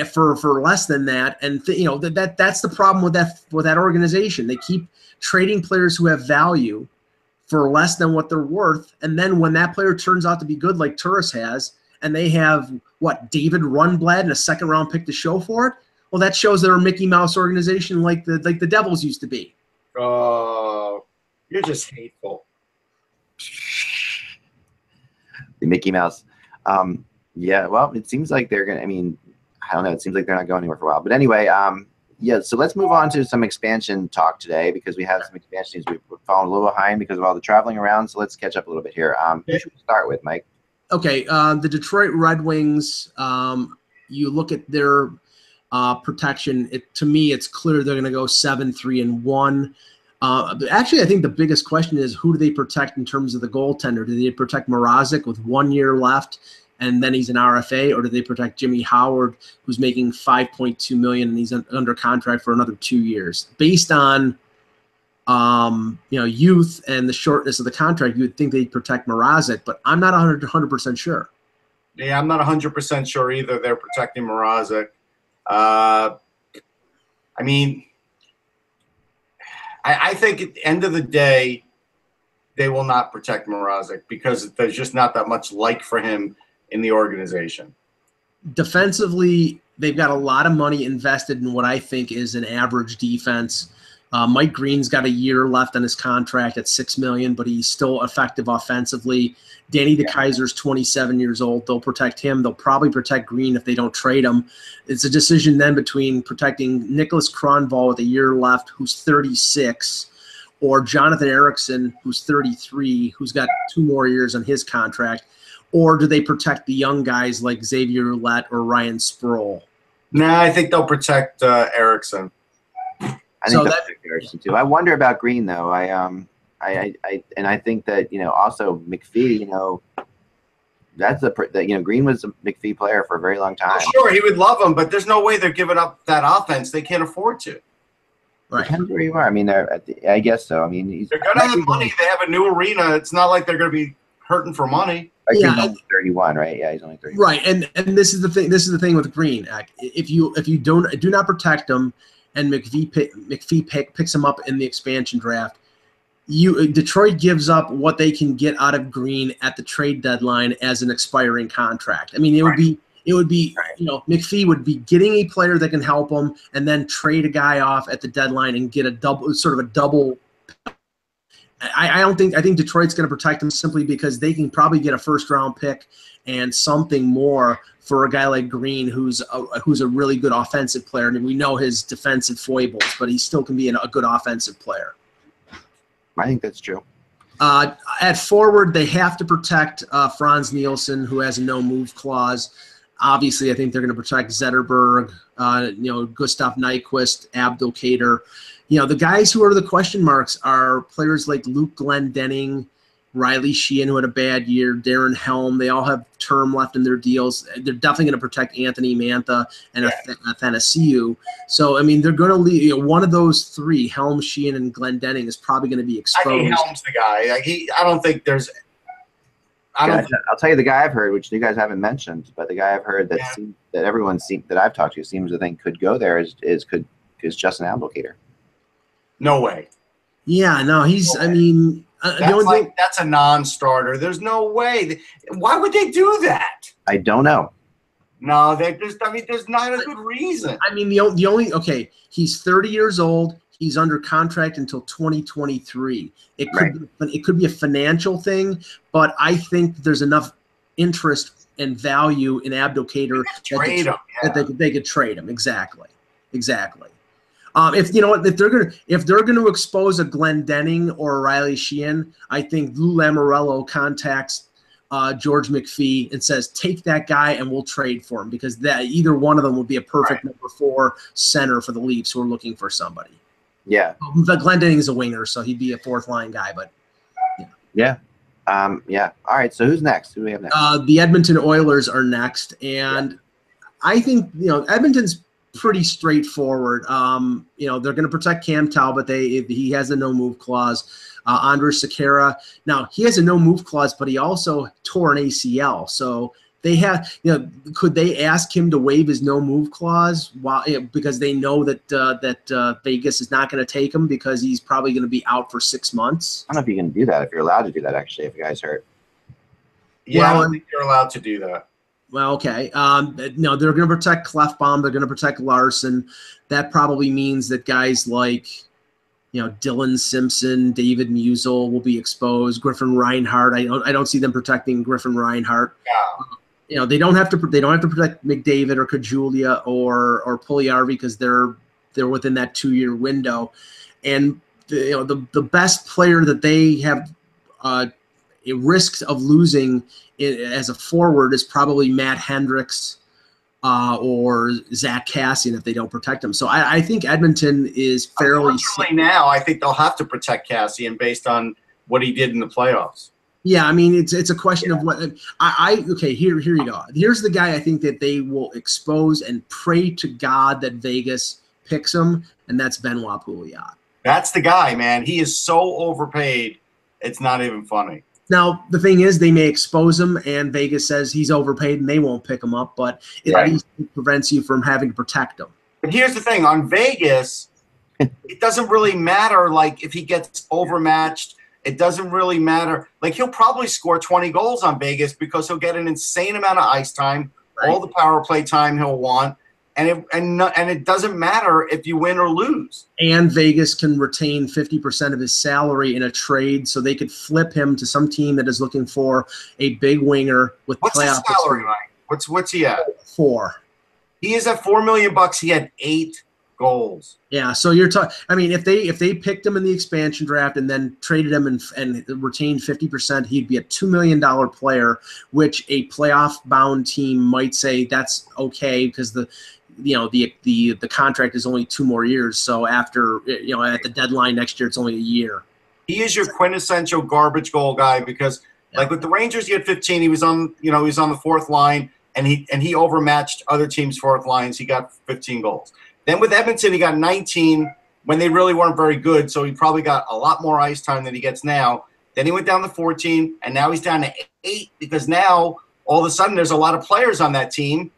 for for less than that. And th- you know that, that that's the problem with that with that organization. They keep trading players who have value for less than what they're worth, and then when that player turns out to be good, like Turris has, and they have what David Rundblad and a second round pick to show for it. Well, that shows they're a Mickey Mouse organization like the like the Devils used to be. Oh, you're just hateful. the Mickey Mouse. Um, yeah, well, it seems like they're gonna. I mean, I don't know. It seems like they're not going anywhere for a while. But anyway, um, yeah. So let's move on to some expansion talk today because we have some expansion news. We've fallen a little behind because of all the traveling around. So let's catch up a little bit here. Um, who should we start with, Mike? Okay, uh, the Detroit Red Wings. Um, you look at their uh, protection. It to me, it's clear they're going to go seven, three, and one. Uh, actually, I think the biggest question is who do they protect in terms of the goaltender? Do they protect Mrazek with one year left, and then he's an RFA, or do they protect Jimmy Howard, who's making five point two million and he's un- under contract for another two years? Based on um, you know, youth and the shortness of the contract, you would think they'd protect Mrazek, but I'm not 100 percent sure. Yeah, I'm not 100% sure either. They're protecting Mrazek. Uh, I mean, I, I think at the end of the day, they will not protect Mrazek because there's just not that much like for him in the organization. Defensively, they've got a lot of money invested in what I think is an average defense. Uh, Mike Green's got a year left on his contract at six million, but he's still effective offensively. Danny DeKeyser's 27 years old. They'll protect him. They'll probably protect Green if they don't trade him. It's a decision then between protecting Nicholas Kronwall with a year left, who's 36, or Jonathan Ericsson, who's 33, who's got two more years on his contract. Or do they protect the young guys like Xavier Ouellet or Ryan Sproul? Nah, I think they'll protect uh, Ericsson. I So think that- that's a comparison too. I wonder about Green though. I um, I, I, I and I think that you know also McPhee. You know, that's a pr- that you know Green was a McPhee player for a very long time. Oh, sure, he would love him, but there's no way they're giving up that offense. They can't afford to. Right. Depends where you are. I mean, they're at the, I guess so. I mean, he's They're gonna have money. They have a new arena. It's not like they're gonna be hurting for money. Like Yeah, he's only 31, right? Yeah, he's only 31. Right, and and this is the thing. This is the thing with Green. If you if you don't do not protect him, and McVee pick, McPhee pick, picks him up in the expansion draft, you Detroit gives up what they can get out of Green at the trade deadline as an expiring contract. I mean, it would be it would be you know McPhee would be getting a player that can help him, and then trade a guy off at the deadline and get a double sort of a double. I, I don't think I think Detroit's going to protect him simply because they can probably get a first round pick and something more for a guy like Green, who's a, who's a really good offensive player. Mean, we know his defensive foibles, but he still can be an, a good offensive player. I think that's true. Uh, at forward, they have to protect uh, Frans Nielsen, who has a no move clause. Obviously, I think they're going to protect Zetterberg, uh, you know, Gustav Nyquist, Abdelkader. You know, the guys who are the question marks are players like Luke Glendening, Riley Sheahan, who had a bad year, Darren Helm. They all have term left in their deals. They're definitely going to protect Anthony Mantha and Yeah. Athanasiu. So, I mean, they're going to leave you know, one of those three, Helm, Sheahan, and Glendening, is probably going to be I exposed. think Helm's the guy. Like he, I don't think there's. I don't. Guys, I'll tell you the guy I've heard, which you guys haven't mentioned, but the guy I've heard that Yeah. seem, that everyone seem, that I've talked to seems to think could go there is is could is Justin Abdelkader. No way. Yeah, no, he's. I mean, uh, That's like thing, that's a non-starter. There's no way. Why would they do that? I don't know. No, they just. I mean, there's not a good reason. I mean, the the only okay, he's 30 years old. He's under contract until 2023. It could be, it could be a financial thing, but I think there's enough interest and value in Abdelkader that, Trade they, him. that they could they could trade him. Exactly, exactly. Um, if you know what, if they're gonna if they're gonna expose a Glendening or a Riley Sheahan, I think Lou Lamoriello contacts uh, George McPhee and says, "Take that guy and we'll trade for him," because that either one of them would be a perfect number four center for the Leafs who are looking for somebody. Yeah, The Glendening is a winger, so he'd be a fourth line guy. But yeah, um, yeah. All right. So who's next? Who do we have next? uh, the Edmonton Oilers are next, and I think you know Edmonton's pretty straightforward. Um, you know they're going to protect Cam Talbot. But they he has a no move clause. Uh, Andrej Sekera. Now he has a no move clause, but he also tore an ACL. So they have, you know, could they ask him to waive his no move clause while you know, because they know that uh, that uh, Vegas is not going to take him because he's probably going to be out for six months. I don't know if you can do that. If you're allowed to do that, actually, if a guy's hurt. Yeah, I Well, don't think you're allowed to do that. Well, okay. Um, no, they're going to protect Klefbom. They're going to protect Larsson. That probably means that guys like, you know, Dylan Simpson, David Musil will be exposed. Griffin Reinhardt. I don't. I don't see them protecting Griffin Reinhardt. Yeah. You know, they don't have to. They don't have to protect McDavid or Caggiula or or Puljujarvi because they're they're within that two year window, and the, you know the the best player that they have uh, a risk of losing as a forward is probably Matt Hendricks uh, or Zack Kassian if they don't protect him. So I, I think Edmonton is fairly. Now I think they'll have to protect Kassian based on what he did in the playoffs. Yeah, I mean it's it's a question of what I, I okay here here you go. Here's the guy I think that they will expose and pray to God that Vegas picks him, and that's Benoit Pouliot. That's the guy, man. He is so overpaid. It's not even funny. Now the thing is, they may expose him, and Vegas says he's overpaid, and they won't pick him up. But it Right. at least prevents you from having to protect him. But here's the thing on Vegas, it doesn't really matter like if he gets overmatched. It doesn't really matter. Like he'll probably score 20 goals on Vegas because he'll get an insane amount of ice time, all the power play time he'll want, and it and and it doesn't matter if you win or lose. and Vegas can retain 50% of his salary in a trade, so they could flip him to some team that is looking for a big winger with What's his salary. Mike? What's what's he at? Four. He is at four million bucks. He had eight goals. Yeah, so you're talking. I mean, if they if they picked him in the expansion draft and then traded him and and retained 50%, he'd be a two million dollar player, which a playoff bound team might say that's okay because the you know the the the contract is only two more years. So after you know at the deadline next year, it's only a year. He is your quintessential garbage goal guy because, like with the Rangers, he had 15. He was on, you know, he was on the fourth line, and he and he overmatched other teams' fourth lines. He got 15 goals. Then with Edmonton, he got 19, when they really weren't very good. So he probably got a lot more ice time than he gets now. Then he went down to 14, and now he's down to eight because now all of a sudden there's a lot of players on that team,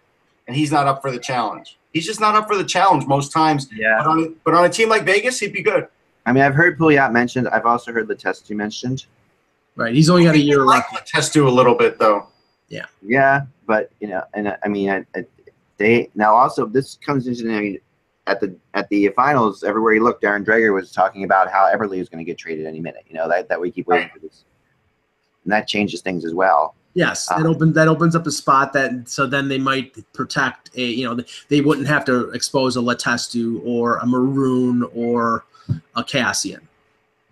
and he's not up for the challenge. He's just not up for the challenge most times. Yeah. But on, but on a team like Vegas, he'd be good. I mean, I've heard Pouliot mentioned. I've also heard Letestu mentioned. Right. He's only got a year I like left. Letestu a little bit though. Yeah, Yeah, but you know, and I mean, I, I, they now also this comes into you know, at the at the finals. Everywhere you look, Darren Dreger was talking about how Eberle is going to get traded any minute. You know that that we keep waiting for this, and that changes things as well. Yes, that Um, opens that opens up a spot that so then they might protect a you know they wouldn't have to expose a Letestu or a Maroon or a Kassian,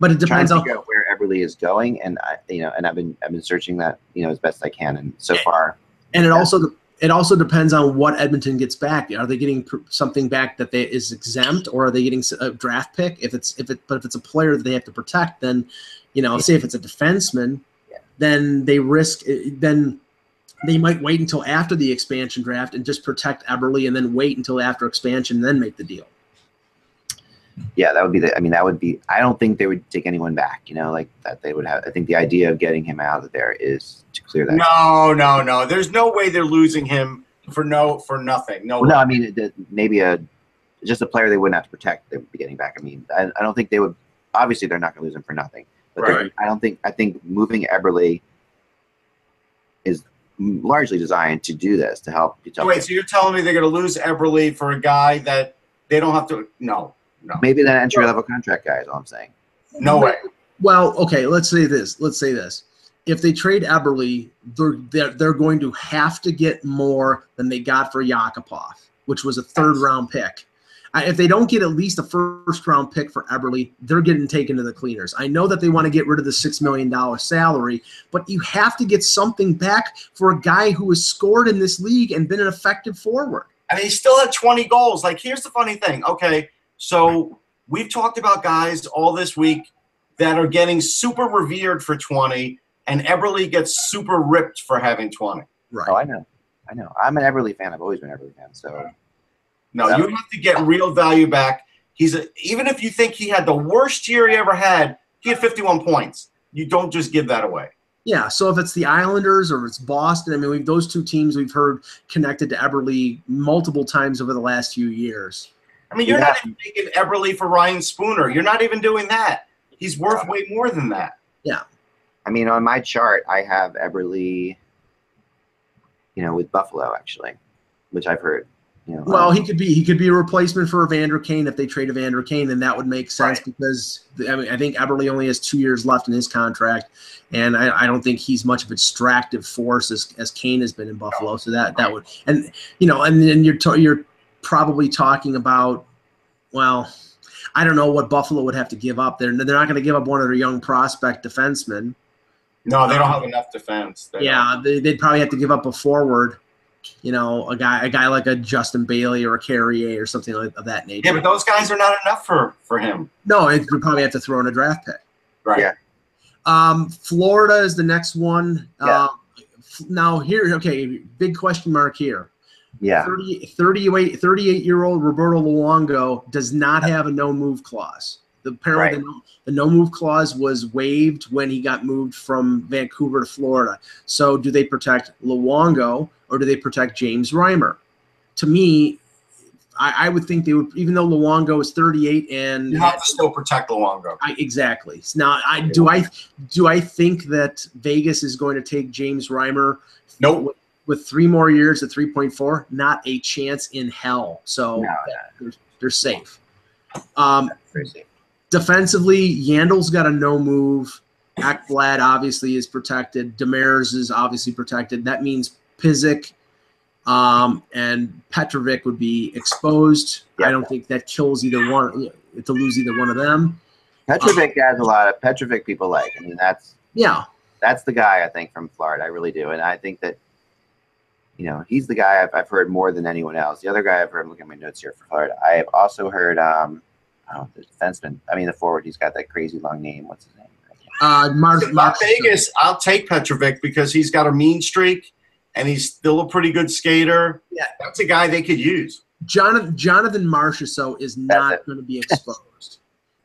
but it depends on where Eberle is going, and I, you know, and I've been I've been searching that you know as best I can, and so far, and it Yeah. also it also depends on what Edmonton gets back. Are they getting something back that they is exempt, or are they getting a draft pick? If it's if it but if it's a player that they have to protect, then you know, say if it's a defenseman, Yeah. Then they risk eh, then they might wait until after the expansion draft and just protect Eberle, and then wait until after expansion, and then make the deal. yeah, that would be the. I mean, that would be. I don't think they would take anyone back. You know, like that they would have. I think the idea of getting him out of there is to clear that. No, no, no. There's no way they're losing him for no for nothing. No. Well, no. I mean it- it- maybe a just a player they wouldn't have to protect. They would be getting back. I mean, I, I don't think they would. Obviously, they're not going to lose him for nothing. But Right. I don't think. I think moving Eberle is largely designed to do this to help. To So help wait, so you're telling me they're going to lose Eberle for a guy that they don't have to? No, no, maybe that entry level contract guy is all I'm saying. no way. Well, okay, let's say this. Let's say this. If they trade Eberle, they're, they're they're going to have to get more than they got for Yakupov, which was a third round pick. I, if they don't get at least a first round pick for Eberle, they're getting taken to the cleaners. I know that they want to get rid of the six million dollar salary, but you have to get something back for a guy who has scored in this league and been an effective forward. and he still had 20 goals. Like, here's the funny thing. Okay, so we've talked about guys all this week that are getting super revered for 20, and Eberle gets super ripped for having 20. Right. Oh, I know. I know. I'm an Eberle fan. I've always been an Eberle fan. So No, Yeah. you have to get real value back. He's a, even if you think he had the worst year he ever had, he had 51 points. You don't just give that away. Yeah, so if it's the Islanders or it's Boston, I mean, we've, those two teams we've heard connected to Eberle multiple times over the last few years. I mean, you're Yeah. not even taking Eberle for Ryan Spooner. You're not even doing that. He's worth way more than that. Yeah. I mean, on my chart, I have Eberle. You know, with Buffalo actually, which I've heard. You know, Well, um, he could be he could be a replacement for Evander Kane if they trade Evander Kane, and that would make sense Right. because I mean I think Eberle only has two years left in his contract, and I, I don't think he's much of a distractive force as, as Kane has been in Buffalo. So that that would and you know and then you're to, you're probably talking about well. I don't know what Buffalo would have to give up. They're, they're not going to give up one of their young prospect defensemen. No, they don't have enough defense. They don't. Yeah, they, they'd probably have to give up a forward, you know, a guy a guy like a Justin Bailey or a Carrier or something like, of that nature. Yeah, but those guys are not enough for for him. no, it, you probably have to throw in a draft pick. Right. Yeah. Um, Florida is the next one. Yeah. Um, f- now here, okay, big question mark here. yeah, 30, 38, 38 year old Roberto Luongo does not have a no move clause. The apparently the, no, the no move clause was waived when he got moved from Vancouver to Florida. So do they protect Luongo or do they protect James Reimer? To me, I, I would think they would, even though Luongo is 38 and You have to still protect Luongo. I, exactly. Now, I do I do I think that Vegas is going to take James Reimer Nope. with three more years at 3.4? Not a chance in hell. So No, they're, they're safe. Um, defensively, Yandle's got a no move. Ekblad obviously is protected. Demers is obviously protected. That means Pysyk um, and Petrovic would be exposed. I don't think that kills either one to lose either one of them. Petrovic has a lot of Petrovic people like. I mean, that's Yeah, that's the guy I think from Florida. I really do, and I think that you know he's the guy I've, I've heard more than anyone else. The other guy I've heard. Look at my notes here for Florida. I have also heard um, oh, the defenseman. I mean, the forward. He's got that crazy long name. What's his name? Uh, Mar- If Mar- not Vegas, I'll take Petrovic because he's got a mean streak and he's still a pretty good skater. Yeah. That's a guy they could use. Jonathan Jonathan Marchessault is not going to be exposed.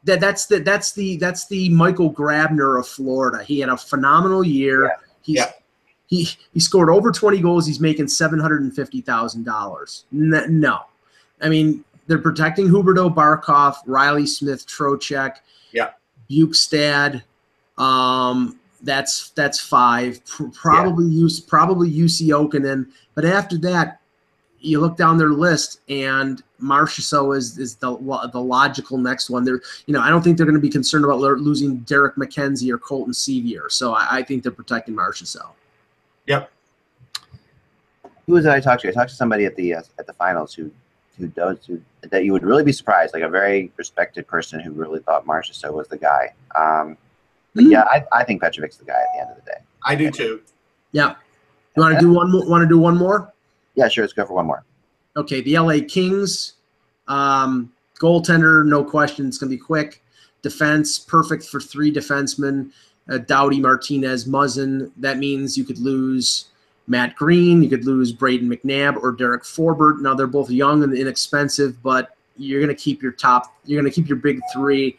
that that's the that's the that's the Michael Grabner of Florida. He had a phenomenal year. Yeah. He's Yeah. he he scored over 20 goals. He's making seven hundred and fifty thousand dollars. No, I mean they're protecting Huberto Barkov, Reilly Smith, Trocheck, Yeah. Bjugstad. Um, that's that's five. Pr- probably use probably Jussi Jokinen, but after that, you look down their list and Marchessault is is the lo- the logical next one. They're you know I don't think they're going to be concerned about lo- losing Derek MacKenzie or Colton Sceviour, so I, I think they're protecting Marchessault. Yep. Who was it I talked to? I talked to somebody at the uh, at the finals who who does who, that you would really be surprised, like a very respected person who really thought Marchessault was the guy. Um, but Hmm. yeah, I, I think Petrovic's the guy at the end of the day. I do too. Yeah. You want to do one more? Want to do one more? Yeah, sure. Let's go for one more. Okay, the LA Kings, um, goaltender, no question, it's going to be quick. Defense, perfect for three defensemen. Uh, Doughty, Martinez, Muzzin. That means you could lose Matt Greene, you could lose Brayden McNabb or Derek Forbort. Now they're both young and inexpensive, but you're going to keep your top. You're going to keep your big three.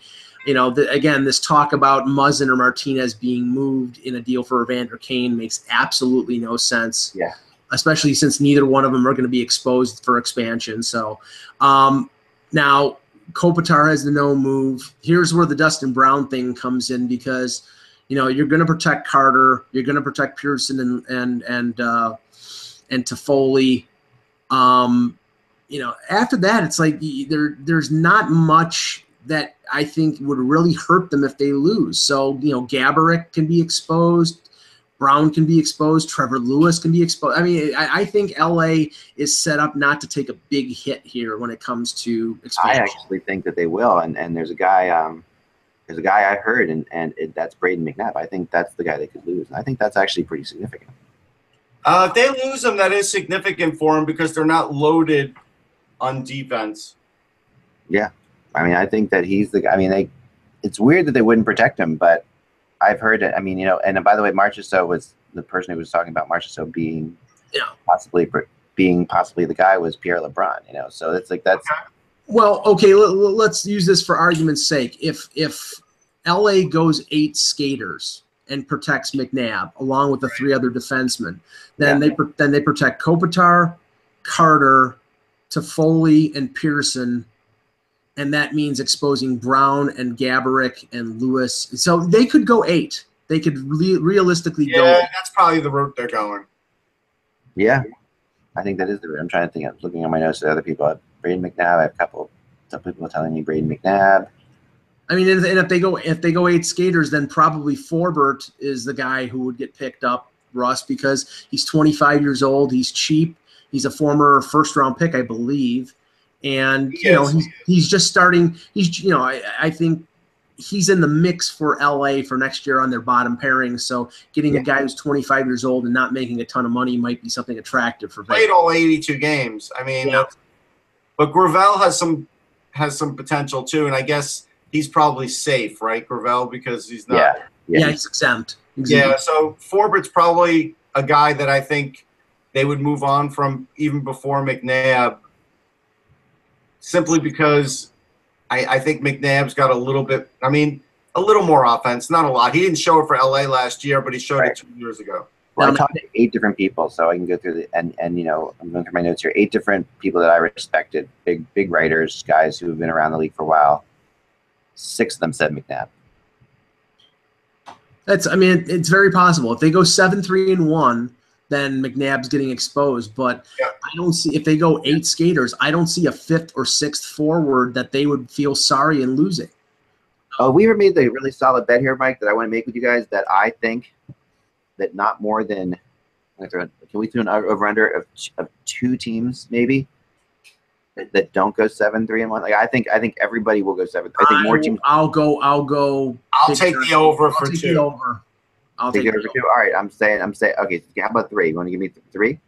You know, the, again, this talk about Muzzin or Martinez being moved in a deal for Evander Kane makes absolutely no sense. Yeah. Especially since neither one of them are going to be exposed for expansion. So, um, now Kopitar has the no move. Here's where the Dustin Brown thing comes in because, you know, you're going to protect Carter, you're going to protect Pearson and and and uh, and Toffoli. Um, you know, after that, it's like there there's not much that I think would really hurt them if they lose. So, you know, Gaborik can be exposed. Brown can be exposed. Trevor Lewis can be exposed. I mean, I, I think LA is set up not to take a big hit here when it comes to I actually think that they will, and and there's a guy, um, there's a guy I heard, and and it, that's Brayden McNabb. I think that's the guy they could lose, and I think that's actually pretty significant. Uh, if they lose them, that is significant for them because they're not loaded on defense. I mean, I think that he's the. I mean, they. It's weird that they wouldn't protect him, but I've heard it. I mean, you know, and by the way, Marchessault was the person who was talking about Marchessault being, Yeah. possibly being possibly the guy was Pierre LeBrun. You know, so it's like that's Well, okay, let, let's use this for argument's sake. If if LA goes eight skaters and protects McNabb along with the three other defensemen, then they pro- then they protect Kopitar, Carter, Toffoli, and Pearson, and that means exposing Brown and Gaborik and Lewis. So they could go eight. They could re- realistically go. Yeah, that's probably the route they're going. yeah. I think that is the. Route. I'm trying to think. I'm looking at my notes. The other people, I have Brayden McNabb. I have a couple. Some people telling me Brayden McNabb. I mean, and and if they go if they go eight skaters, then probably Forbort is the guy who would get picked up, Russ, because he's 25 years old. He's cheap. He's a former first round pick, I believe, and He you know he's he's just starting. He's you know I I think he's in the mix for LA for next year on their bottom pairing. So getting a guy who's 25 years old and not making a ton of money might be something attractive for Played Vegas. all 82 games. I mean, Yeah. but Gravel has some has some potential too, and I guess he's probably safe, right, Gravel, because he's not. Yeah. Yeah, Yeah. he's exempt. Yeah, so Forbort's probably a guy that I think they would move on from even before McNabb, simply because I, I think McNabb's got a little bit. I mean, a little more offense, not a lot. He didn't show it for LA last year, but he showed Right. it two years ago. Well, I talked to eight different people, so I can go through the and and you know I'm going through my notes here. Eight different people that I respected, big big writers, guys who have been around the league for a while. Six of them said McNabb. That's I mean it's very possible. If they go seven three and one, then McNabb's getting exposed. But Yeah. I don't see if they go eight skaters, I don't see a fifth or sixth forward that they would feel sorry in losing. Uh, oh, we ever made the really solid bet here, Mike, that I want to make with you guys that I think that not more than I'm gonna throw- can we do an over under of, of two teams maybe that, that don't go seven three and one? Like I think I think everybody will go seven. I think more will- teams I'll go. I'll go. I'll take Jersey. the over I'll for take two. the over. I'll take take it over two. All right, I'm saying I'm saying okay. How about three? You want to give me th- three?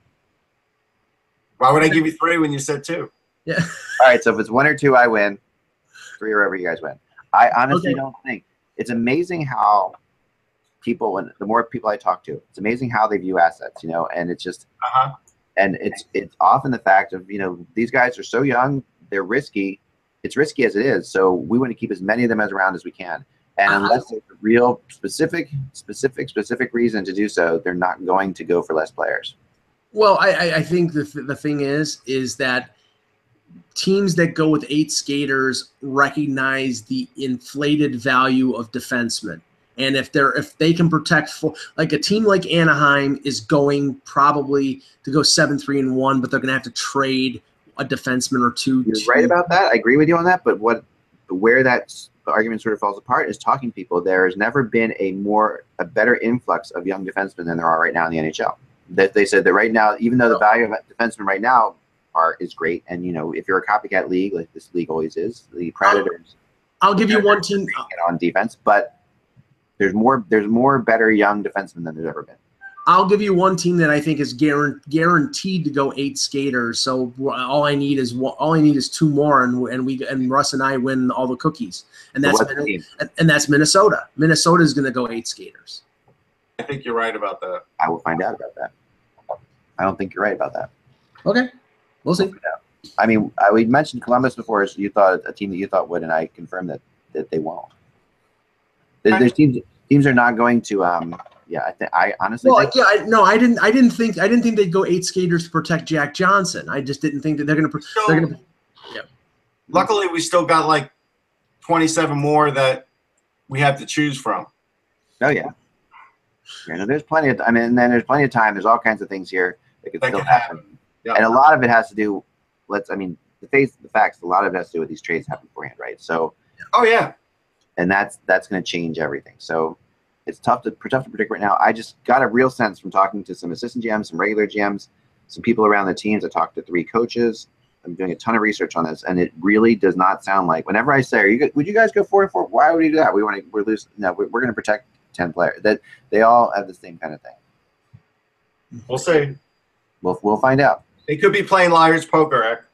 Why would I give you three when you said two? Yeah. All right, so if it's one or two, I win. Three or wherever you guys win. I honestly Okay. don't think it's amazing how people, when the more people I talk to, it's amazing how they view assets. You know, and it's just Uh huh. and it's it's often the fact of you know these guys are so young, they're risky, it's risky as it is. So we want to keep as many of them as around as we can. And Uh-huh. unless there's a real specific, specific, specific reason to do so, they're not going to go for less players. Well, I, I, think the, th- the thing is, is that teams that go with eight skaters recognize the inflated value of defensemen. And if they're if they can protect for like a team like Anaheim is going probably to go seven three and one, but they're gonna have to trade a defenseman or two. You're to- right about that. I agree with you on that. But what, where that s- argument sort of falls apart is talking to people. There has never been a more, a better influx of young defensemen than there are right now in the NHL. That they said that right now, even though the value of defensemen right now are is great, and you know if you're a copycat league like this league always is, the Predators I'll give you one team. on defense, but there's more there's more better young defensemen than there's ever been. I'll give you one team that I think is guaranteed to go eight skaters. So all I need is all I need is two more, and and we and Russ and I win all the cookies, and that's Min- and, and that's Minnesota. Minnesota is going to go eight skaters. I think you're right about that. I will find out about that. I don't think you're right about that. Okay, we'll see. I mean, I, we mentioned Columbus before, so you thought a team that you thought would, and I confirmed that that they won't. There, there's teams teams are not going to. Um, yeah, I think I honestly Well, think yeah, I, no, I didn't. I didn't think. I didn't think they'd go eight skaters to protect Jack Johnson. I just didn't think that they're going to. So, They're going to. luckily, we still got like 27 more that we have to choose from. oh yeah. You know, there's plenty of. I mean, and then there's plenty of time. There's all kinds of things here that could That still could happen. happen. Yeah. And a lot of it has to do. Let's. I mean, the face, the facts. A lot of it has to do with these trades happen beforehand, right? So, Oh yeah. and that's that's going to change everything. So it's tough to tough to predict right now. I just got a real sense from talking to some assistant GMs, some regular GMs, some people around the teams. I talked to three coaches. I'm doing a ton of research on this, and it really does not sound like. Whenever I say, "Are you would you guys go four and four? Why would you do that? We want to we're losing. No, we're, we're going to protect ten players. That they all have the same kind of thing. We'll see. We'll we'll find out. They could be playing liar's poker. Ek.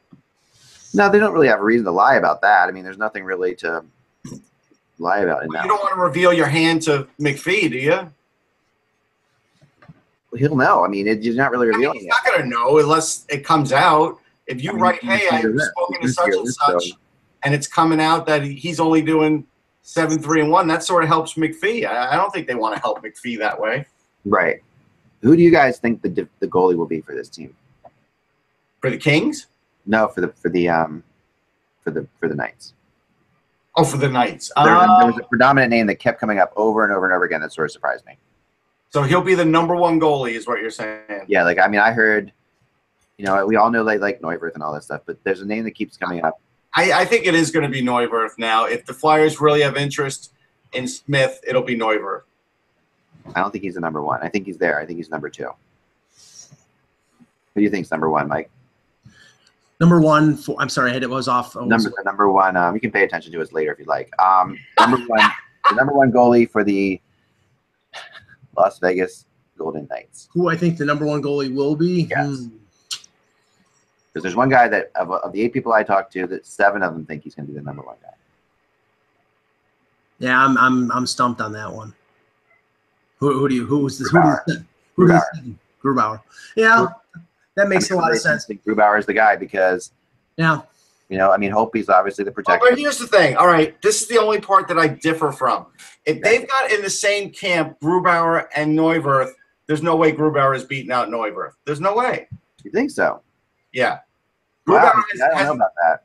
No, they don't really have a reason to lie about that. I mean, there's nothing really to lie about in You don't want to reveal your hand to McPhee, do you? He'll know. I mean, it, you're not really I mean, revealing he's it. not going to know unless it comes out. If you I mean, write, "Hey, I've spoken to such and such," so- and it's coming out that he's only doing seven, three, and one, that sort of helps McPhee. I, I don't think they want to help McPhee that way. Right. Who do you guys think the the goalie will be for this team? For the Kings? No, for the for the um for the for the Knights. Oh, for the Knights. There was, a, there was a ah. predominant name that kept coming up over and over and over again that sort of surprised me. so he'll be the number one goalie, is what you're saying. Yeah, like I mean, I heard, you know, we all know they like Neuwirth and all that stuff, but there's a name that keeps coming up. I, I think it is going to be Neuwirth now. If the Flyers really have interest in Smith, it'll be Neuwirth. I don't think he's the number one. I think he's there. I think he's number two. Who do you think's number one, Mike? Number one. For, I'm sorry, I had it was off. Was- Number the number one. Um, you can pay attention to us later if you'd like. Um, number one, the number one goalie for the Las Vegas Golden Knights. who I think the number one goalie will be. Yes. Hmm. Because there's one guy that of, of the eight people I talked to, that seven of them think he's going to be the number one guy. Yeah, I'm I'm I'm stumped on that one. Who, who do you who's this? Who do you, who do you? Grubauer. Yeah, that makes a lot of sense. I think Grubauer is the guy because Yeah, you know, I mean, Hope obviously the protector. but here's the thing. All right, this is the only part that I differ from. If they've got in the same camp Grubauer and Neuwirth, there's no way Grubauer is beating out Neuwirth. There's no way. you think so? Yeah. Wow, Grubauer, I don't know about that.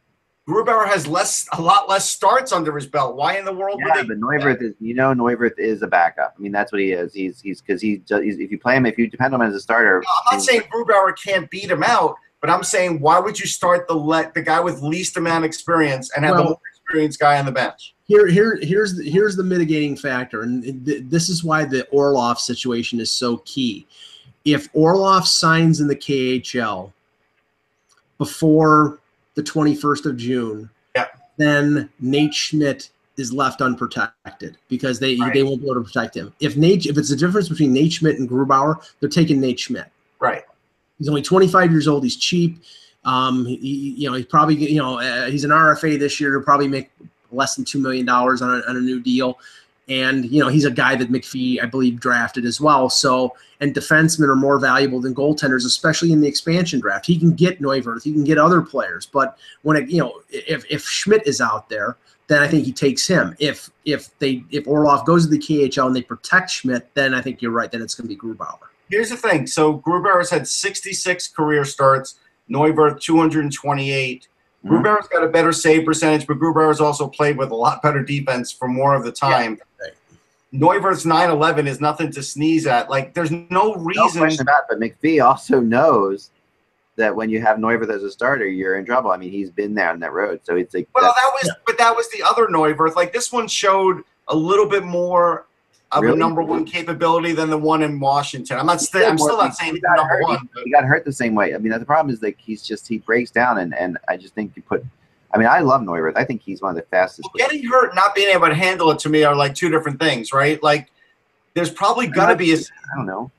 Grubauer has less, a lot less starts under his belt. Why in the world Yeah, would they? but Neuwirth is, you know, Neuwirth is a backup. I mean, that's what he is. He's he's because he. He's, if you play him, if you depend on him as a starter, I'm not saying Grubauer can't beat him out, but I'm saying why would you start the let the guy with least amount of experience and have the Well- experienced guy on the bench? here here here's the, here's the mitigating factor, and th- this is why the Orlov situation is so key. If Orlov signs in the KHL before the 21st of June, Yeah. then Nate Schmidt is left unprotected because they Right. they won't be able to protect him. If Nate if it's the difference between Nate Schmidt and Grubauer, they're taking Nate Schmidt. Right. He's only 25 years old. He's cheap. Um, he, you know, he's probably, you know, uh, he's an RFA this year. He'll probably make less than two million dollars on a, on a new deal. And you know he's a guy that McPhee, I believe, drafted as well. So, and defensemen are more valuable than goaltenders, especially in the expansion draft. He can get Neuwirth, he can get other players, but when it, you know if if Schmidt is out there, then I think he takes him. If if they if Orlov goes to the KHL and they protect Schmidt, then I think you're right. Then it's going to be Grubauer. Here's the thing. So Grubauer's had 66 career starts. Neuwirth 228. Mhm. Grubauer's got a better save percentage, but Grubauer's also played with a lot better defense for more of the time. right. Neuwirth's 9-11 is nothing to sneeze at. Like, there's no No reason. question about it. But McPhee also knows that when you have Neuwirth as a starter, you're in trouble. I mean, he's been there on that road, so it's like well, that was, but that was the other Neuwirth. Like, this one showed a little bit more of a number one capability than the one in Washington. I'm not. St- I'm still not saying he number hurt. one. but- He got hurt the same way. I mean, the problem is like he's just he breaks down, and and I just think you put. I mean, I love Neuwirth. I think he's one of the fastest. Well, getting hurt, and not being able to handle it, to me are like two different things, right? Like, there's probably gonna be a. I don't know.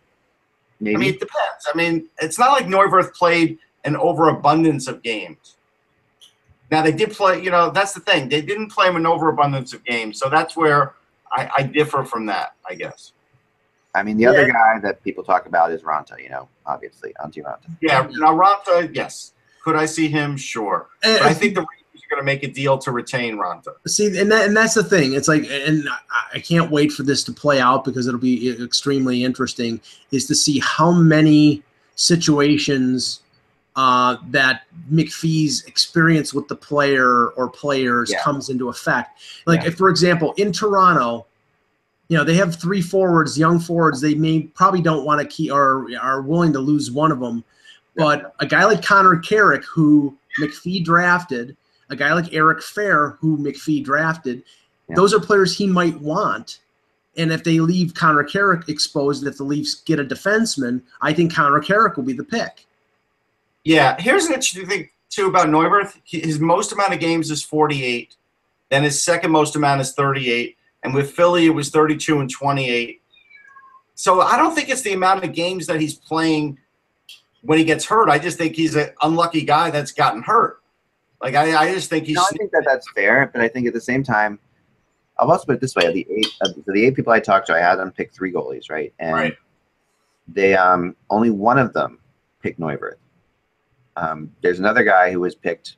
Maybe. I mean, it depends. I mean, it's not like Neuwirth played an overabundance of games. Now they did play. You know, that's the thing. They didn't play him an overabundance of games, so that's where I, I differ from that. I guess. I mean, the other guy that people talk about is Raanta. You know, obviously, Antti Raanta. Yeah. Now Raanta, yes. Could I see him? Sure. But I think the Rangers are going to make a deal to retain Raanta. See, and that, and that's the thing. It's like, and I- can't wait for this to play out because it'll be extremely interesting. Is to see how many situations uh, that McPhee's experience with the player or players Yeah. comes into effect. Like, Yeah. if, for example, in Toronto, you know they have three forwards, young forwards. They may probably don't want to keep or are willing to lose one of them. But a guy like Connor Carrick, who McPhee drafted, a guy like Eric Fehr, who McPhee drafted, Yeah. those are players he might want. And if they leave Connor Carrick exposed, and if the Leafs get a defenseman, I think Connor Carrick will be the pick. Yeah, here's an interesting thing too about Neuwirth. His most amount of games is 48. Then his second most amount is 38, and with Philly it was 32 and 28. So I don't think it's the amount of games that he's playing when he gets hurt. I just think he's an unlucky guy that's gotten hurt. Like I, I just think he's. No, I think that that's fair, but I think at the same time, I'll also put it this way: of the eight, of the eight people I talked to, I had them pick three goalies, right? And Right. they um only one of them picked Neuwirth. Um, there's another guy who was picked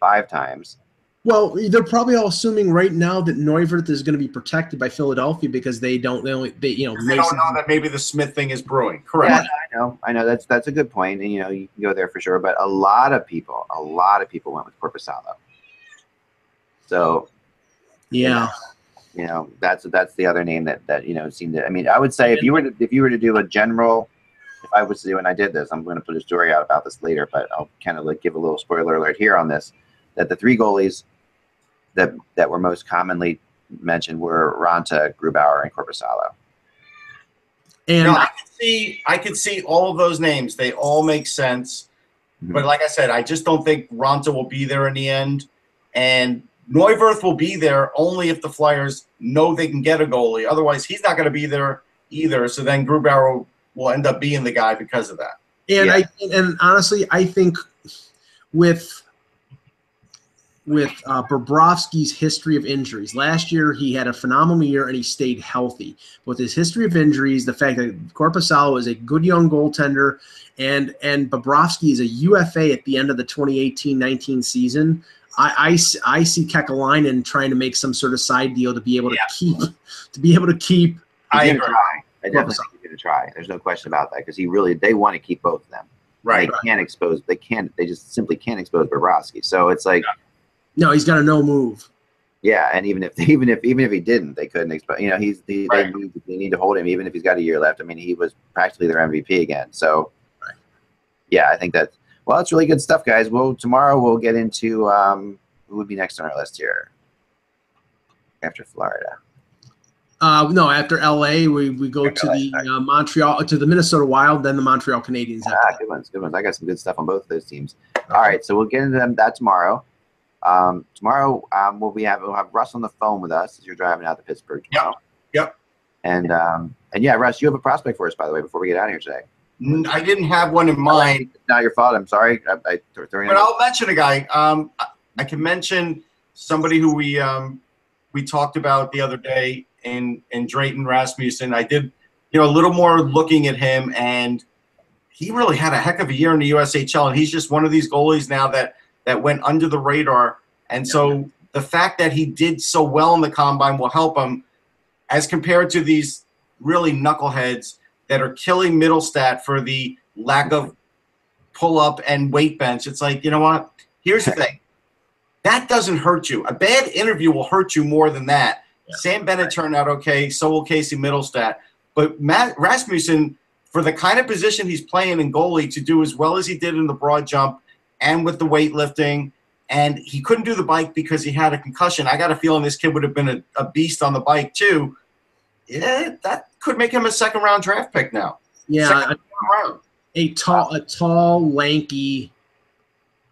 five times. Well, they're probably all assuming right now that Neuwirth is going to be protected by Philadelphia because they don't, they only, they, you know, They don't know that maybe the Smith thing is brewing. Correct. Yeah, I know, I know that's that's a good point, and you know you can go there for sure. But a lot of people, a lot of people went with Korpisalo. So yeah. you know that's that's the other name that that you know seemed to. I mean, I would say if you were to if you were to do a general, if I was to do and I did this, I'm going to put a story out about this later, but I'll kind of like give a little spoiler alert here on this that the three goalies that that were most commonly mentioned were Raanta, Grubauer, and Korpisalo. And No, I could see I could see all of those names. They all make sense. Mhm. But like I said, I just don't think Raanta will be there in the end. And Neuwirth will be there only if the Flyers know they can get a goalie. Otherwise, he's not going to be there either. So then Grubauer will, will end up being the guy because of that. And Yeah. I and honestly, I think with with uh, Bobrovsky's history of injuries, last year he had a phenomenal year and he stayed healthy. With his history of injuries, the fact that Korpisalo is a good young goaltender, and and Bobrovsky is a UFA at the end of the 2018-19 season. I I see Kekalainen trying to make some sort of side deal to be able to Yeah. keep to be able to keep I agree. try. I definitely think he's going to try. There's no question about that because he really they want to keep both of them. Right. They can't expose. They can't. They just simply can't expose Bobrovsky. So it's like, no, he's got a no move. yeah. And even if even if even if he didn't, they couldn't expect. You know, he's the, Right. they need they need to hold him even if he's got a year left. I mean, he was practically their MVP again. So Right. yeah, I think that's well, it's really good stuff, guys. Well, tomorrow we'll get into um, who would be next on our list here after Florida. Uh, no, after LA, we, we go to the uh, Montreal to the Minnesota Wild, then the Montreal Canadiens. Ah, After good ones, good ones. I got some good stuff on both of those teams. All right, so we'll get into them that tomorrow. Um, tomorrow, um, we'll be have we'll have Russ on the phone with us as you're driving out to Pittsburgh tomorrow. Yep. And um, and yeah, Russ, you have a prospect for us, by the way, before we get out of here today. I didn't have one in mind. It's not your fault. I'm sorry. I, I But I'll mention a guy. Um, I, I can mention somebody who we um, we talked about the other day in in Drayton Rasmussen. I did, you know, a little more looking at him, and he really had a heck of a year in the USHL, and he's just one of these goalies now that that went under the radar. And so the fact that he did so well in the combine will help him, as compared to these really knuckleheads that are killing Mittelstadt for the lack of pull up and weight bench. It's like, you know what? Here's the thing. That doesn't hurt you. A bad interview will hurt you more than that. Yeah. Sam Bennett turned out okay. So will Casey Mittelstadt. But Matt Rasmussen, for the kind of position he's playing in goalie, to do as well as he did in the broad jump and with the weightlifting, and he couldn't do the bike because he had a concussion. I got a feeling this kid would have been a, a beast on the bike too. Yeah, that could make him a second round draft pick now. Yeah, round. a tall, a tall, lanky,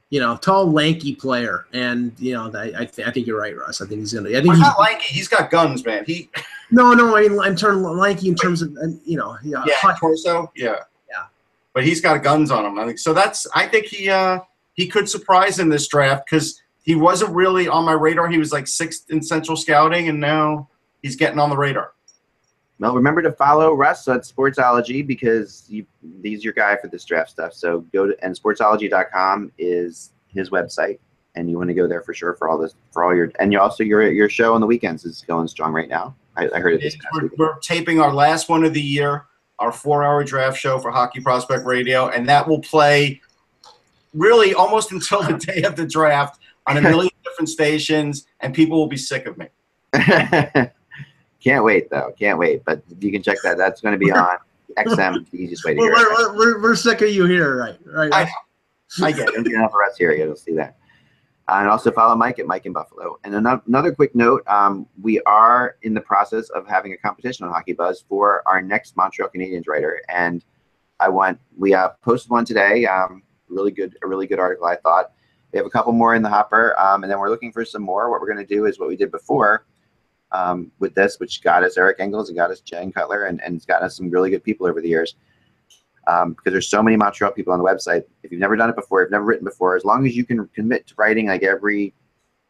you know, tall, lanky player, and you know, I, I, th- I think you're right, Russ. I think he's gonna. I think He's he's not lanky. He's got guns, man. He no, no. I mean, in terms of lanky, in terms of you know, yeah, yeah, torso. Yeah. Yeah. But he's got guns on him. I think so. That's I think he uh he could surprise in this draft because he wasn't really on my radar. He was like sixth in central scouting, and now he's getting on the radar. Well, remember to follow Russ at Sportsology because you, he's your guy for this draft stuff. So go to and sportsology.com is his website, and you want to go there for sure for all this for all your and you also your your show on the weekends is going strong right now. I, I heard it this We're, we're taping our last one of the year, our four-hour draft show for Hockey Prospect Radio, and that will play really almost until the day of the draft on a million different stations, and people will be sick of me. Can't wait though. Can't wait. But you can check that. That's going to be on XM. The easiest way to We're, hear it. we're, we're, we're sick of you here, right? Right. I know. I get it. Don't get enough of us here. You'll see that. Uh, and also follow Mike at Mike in Buffalo. And ano- another quick note: um, we are in the process of having a competition on Hockey Buzz for our next Montreal Canadiens writer, and I want we uh, posted one today. Um, really good, a really good article, I thought. We have a couple more in the hopper, um, and then we're looking for some more. What we're going to do is what we did before um, with this, which got us Eric Engels and got us Jen Cutler, and, and it's gotten us some really good people over the years um, because there's so many Montreal people on the website. If you've never done it before, if you've never written before, as long as you can commit to writing like every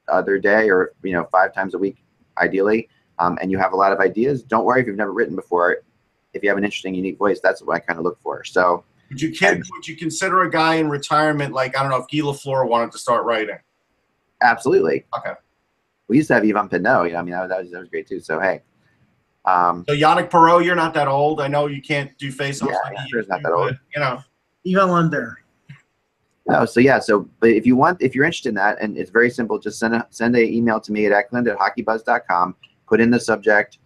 other day or you know five times a week, ideally, um, and you have a lot of ideas, don't worry if you've never written before. If you have an interesting, unique voice, that's what I kind of look for. So Would you kid, would you consider a guy in retirement like I don't know if Guy Lafleur wanted to start writing? absolutely. Okay. We used to have Ivan Pinot. You know, I mean, that was, that was, that was great too. So hey, um, So Yanic Perreault, you're not that old. I know you can't do face-offs Yeah, like I'm sure he's not to, that old. but, You know, Even on there. No, so yeah, so but if you want, if you're interested in that, and it's very simple, just send a send a email to me at eklund at hockeybuzz.com. Put in the subject,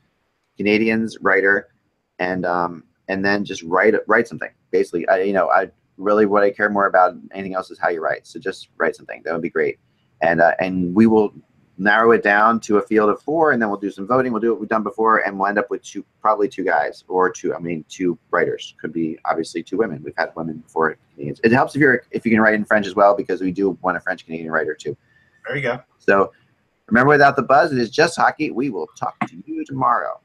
Canadiens writer, and um and then just write write something. Basically, I you know I really what I care more about anything else is how you write. So just write something. That would be great, and uh, and we will narrow it down to a field of four, and then we'll do some voting. We'll do what we've done before, and we'll end up with two, probably two guys or two. I mean, two writers could be obviously two women. We've had women before. Canadians. It helps if you're if you can write in French as well because we do want a French Canadian writer too. there you go. So remember, without the buzz, it is just hockey. We will talk to you tomorrow.